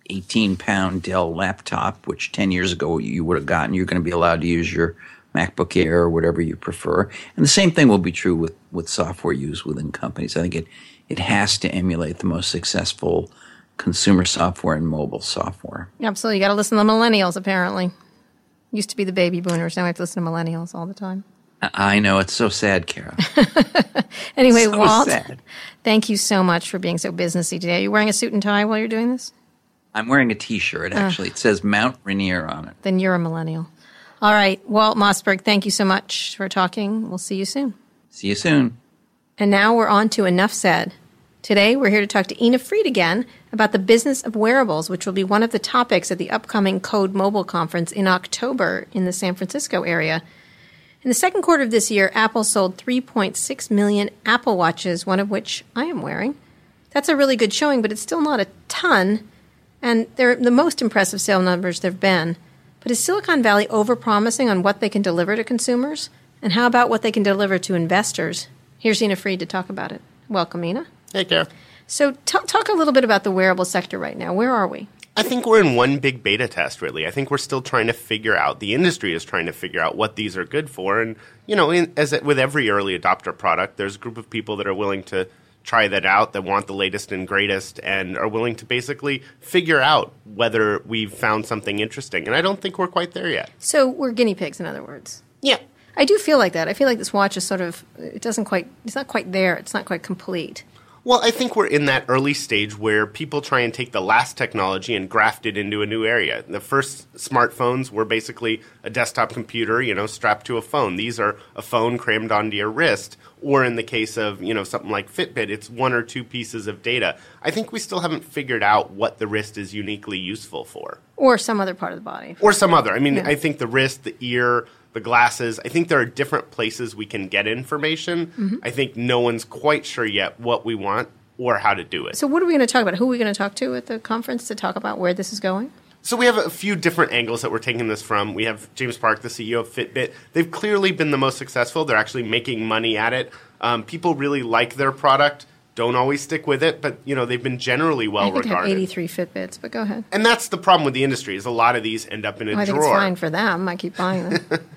18 pound dell laptop which 10 years ago you would have gotten. You're going to be allowed to use your macbook air or whatever you prefer and the same thing will be true with with software used within companies i think it it has to emulate the most successful consumer software and mobile software absolutely you got to listen to the millennials apparently Used to be the baby boomers. Now I have to listen to millennials all the time. I know it's so sad, Kara. anyway, so Walt, sad. thank you so much for being so businessy today. Are you wearing a suit and tie while you're doing this? I'm wearing a T-shirt. Actually, uh, it says Mount Rainier on it. Then you're a millennial. All right, Walt Mossberg, thank you so much for talking. We'll see you soon. See you soon. And now we're on to enough said. Today, we're here to talk to Ina Fried again about the business of wearables, which will be one of the topics at the upcoming Code Mobile Conference in October in the San Francisco area. In the second quarter of this year, Apple sold 3.6 million Apple Watches, one of which I am wearing. That's a really good showing, but it's still not a ton, and they're the most impressive sale numbers there have been. But is Silicon Valley overpromising on what they can deliver to consumers? And how about what they can deliver to investors? Here's Ina Fried to talk about it. Welcome, Ina. Hey, Kara. So, t- talk a little bit about the wearable sector right now. Where are we? I think we're in one big beta test, really. I think we're still trying to figure out, the industry is trying to figure out what these are good for. And, you know, in, as it, with every early adopter product, there's a group of people that are willing to try that out, that want the latest and greatest, and are willing to basically figure out whether we've found something interesting. And I don't think we're quite there yet. So, we're guinea pigs, in other words. Yeah. I do feel like that. I feel like this watch is sort of, it doesn't quite, it's not quite there. It's not quite complete. Well, I think we're in that early stage where people try and take the last technology and graft it into a new area. The first smartphones were basically a desktop computer, you know, strapped to a phone. These are a phone crammed onto your wrist, or in the case of, you know, something like Fitbit, it's one or two pieces of data. I think we still haven't figured out what the wrist is uniquely useful for. Or some other part of the body. Or some other. I mean, yeah. I think the wrist, the ear, the glasses. I think there are different places we can get information. Mm-hmm. I think no one's quite sure yet what we want or how to do it. So, what are we going to talk about? Who are we going to talk to at the conference to talk about where this is going? So we have a few different angles that we're taking this from. We have James Park, the CEO of Fitbit. They've clearly been the most successful. They're actually making money at it. Um, people really like their product. Don't always stick with it, but you know they've been generally well I think regarded. I have 83 Fitbits, but go ahead. And that's the problem with the industry is a lot of these end up in a well, I drawer. think it's fine for them. I keep buying them.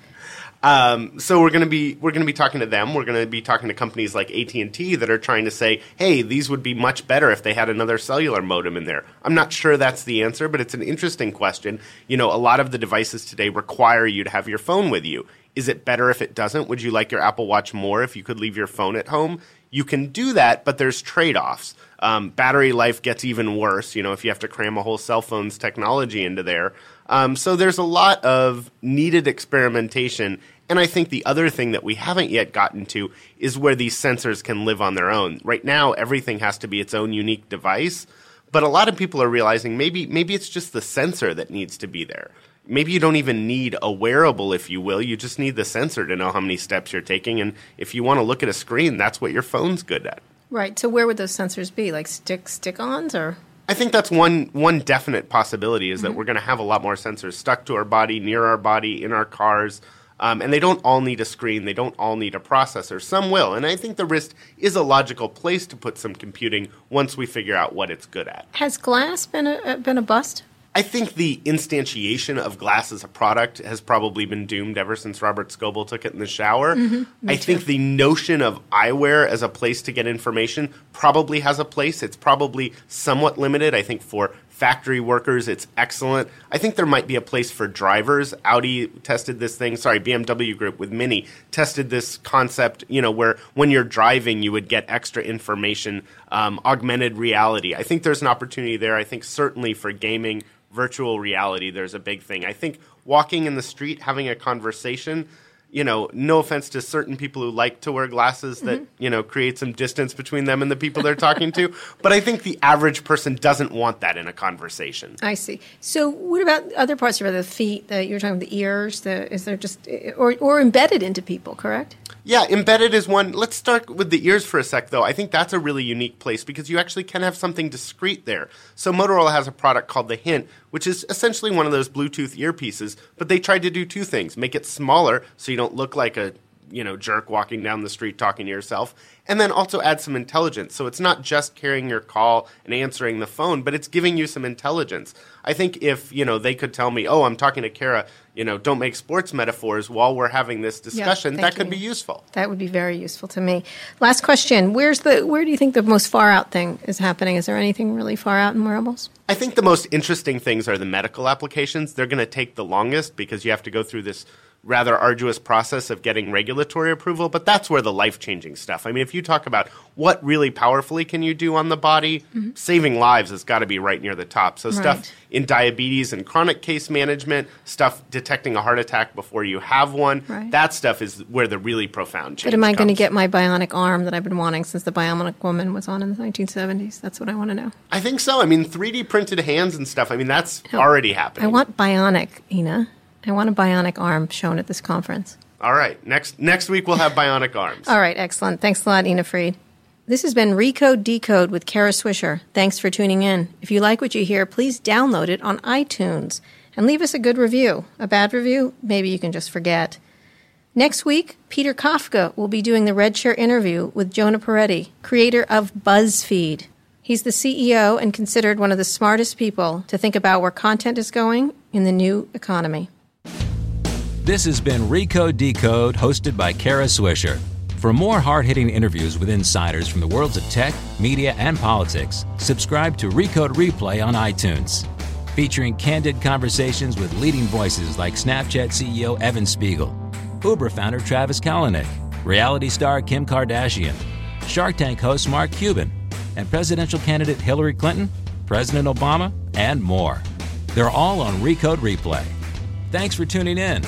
Um, so we're going to be we're going to be talking to them. We're going to be talking to companies like AT and T that are trying to say, "Hey, these would be much better if they had another cellular modem in there." I'm not sure that's the answer, but it's an interesting question. You know, a lot of the devices today require you to have your phone with you. Is it better if it doesn't? Would you like your Apple Watch more if you could leave your phone at home? You can do that, but there's trade offs. Um, battery life gets even worse. You know, if you have to cram a whole cell phone's technology into there. Um, so there's a lot of needed experimentation. And I think the other thing that we haven't yet gotten to is where these sensors can live on their own. Right now, everything has to be its own unique device. But a lot of people are realizing maybe maybe it's just the sensor that needs to be there. Maybe you don't even need a wearable, if you will. You just need the sensor to know how many steps you're taking. And if you want to look at a screen, that's what your phone's good at. Right. So where would those sensors be? Like stick stick-ons or I think that's one one definite possibility is mm-hmm. that we're going to have a lot more sensors stuck to our body, near our body, in our cars. Um, and they don't all need a screen. They don't all need a processor. Some will. And I think the wrist is a logical place to put some computing once we figure out what it's good at. Has glass been a, been a bust? I think the instantiation of glass as a product has probably been doomed ever since Robert Scoble took it in the shower. Mm-hmm, I too. think the notion of eyewear as a place to get information probably has a place. It's probably somewhat limited. I think for factory workers, it's excellent. I think there might be a place for drivers. Audi tested this thing, sorry, BMW Group with Mini tested this concept, you know, where when you're driving, you would get extra information, um, augmented reality. I think there's an opportunity there. I think certainly for gaming, virtual reality, there's a big thing. I think walking in the street, having a conversation, you know, no offense to certain people who like to wear glasses that, mm-hmm. you know, create some distance between them and the people they're talking to. But I think the average person doesn't want that in a conversation. I see. So what about other parts of the feet, that you're talking about the ears, the, is there just, or, or embedded into people, correct? Yeah, embedded is one. Let's start with the ears for a sec, though. I think that's a really unique place because you actually can have something discreet there. So Motorola has a product called the Hint, which is essentially one of those Bluetooth earpieces, but they tried to do two things: make it smaller so you don't look like a you know jerk walking down the street talking to yourself and then also add some intelligence so it's not just carrying your call and answering the phone but it's giving you some intelligence i think if you know they could tell me oh i'm talking to kara you know don't make sports metaphors while we're having this discussion that could you. be useful That would be very useful to me. Last question: Where's the where do you think the most far out thing is happening? Is there anything really far out in wearables? I think the most interesting things are the medical applications. They're going to take the longest because you have to go through this rather arduous process of getting regulatory approval, but that's where the life changing stuff. I mean, if you talk about what really powerfully can you do on the body, mm-hmm. saving lives has got to be right near the top. So, Right. stuff in diabetes and chronic case management, stuff detecting a heart attack before you have one, Right. that stuff is where the really profound change But am I going to get my bionic arm that I've been wanting since the Bionic Woman was on in the 1970s? That's what I want to know. I think so. I mean, 3D printed hands and stuff, I mean, that's No. already happening. I want bionic, Ina. I want a bionic arm shown at this conference. All right. Next, next week we'll have bionic arms. All right, excellent. Thanks a lot, Ina Fried. This has been Recode Decode with Kara Swisher. Thanks for tuning in. If you like what you hear, please download it on iTunes and leave us a good review. A bad review, maybe you can just forget. Next week, Peter Kafka will be doing the Red Chair interview with Jonah Peretti, creator of BuzzFeed. He's the CEO and considered one of the smartest people to think about where content is going in the new economy. This has been Recode Decode, hosted by Kara Swisher. For more hard hitting interviews with insiders from the worlds of tech, media, and politics, subscribe to Recode Replay on iTunes. Featuring candid conversations with leading voices like Snapchat CEO Evan Spiegel, Uber founder Travis Kalanick, reality star Kim Kardashian, Shark Tank host Mark Cuban, and presidential candidate Hillary Clinton, President Obama, and more. They're all on Recode Replay. Thanks for tuning in.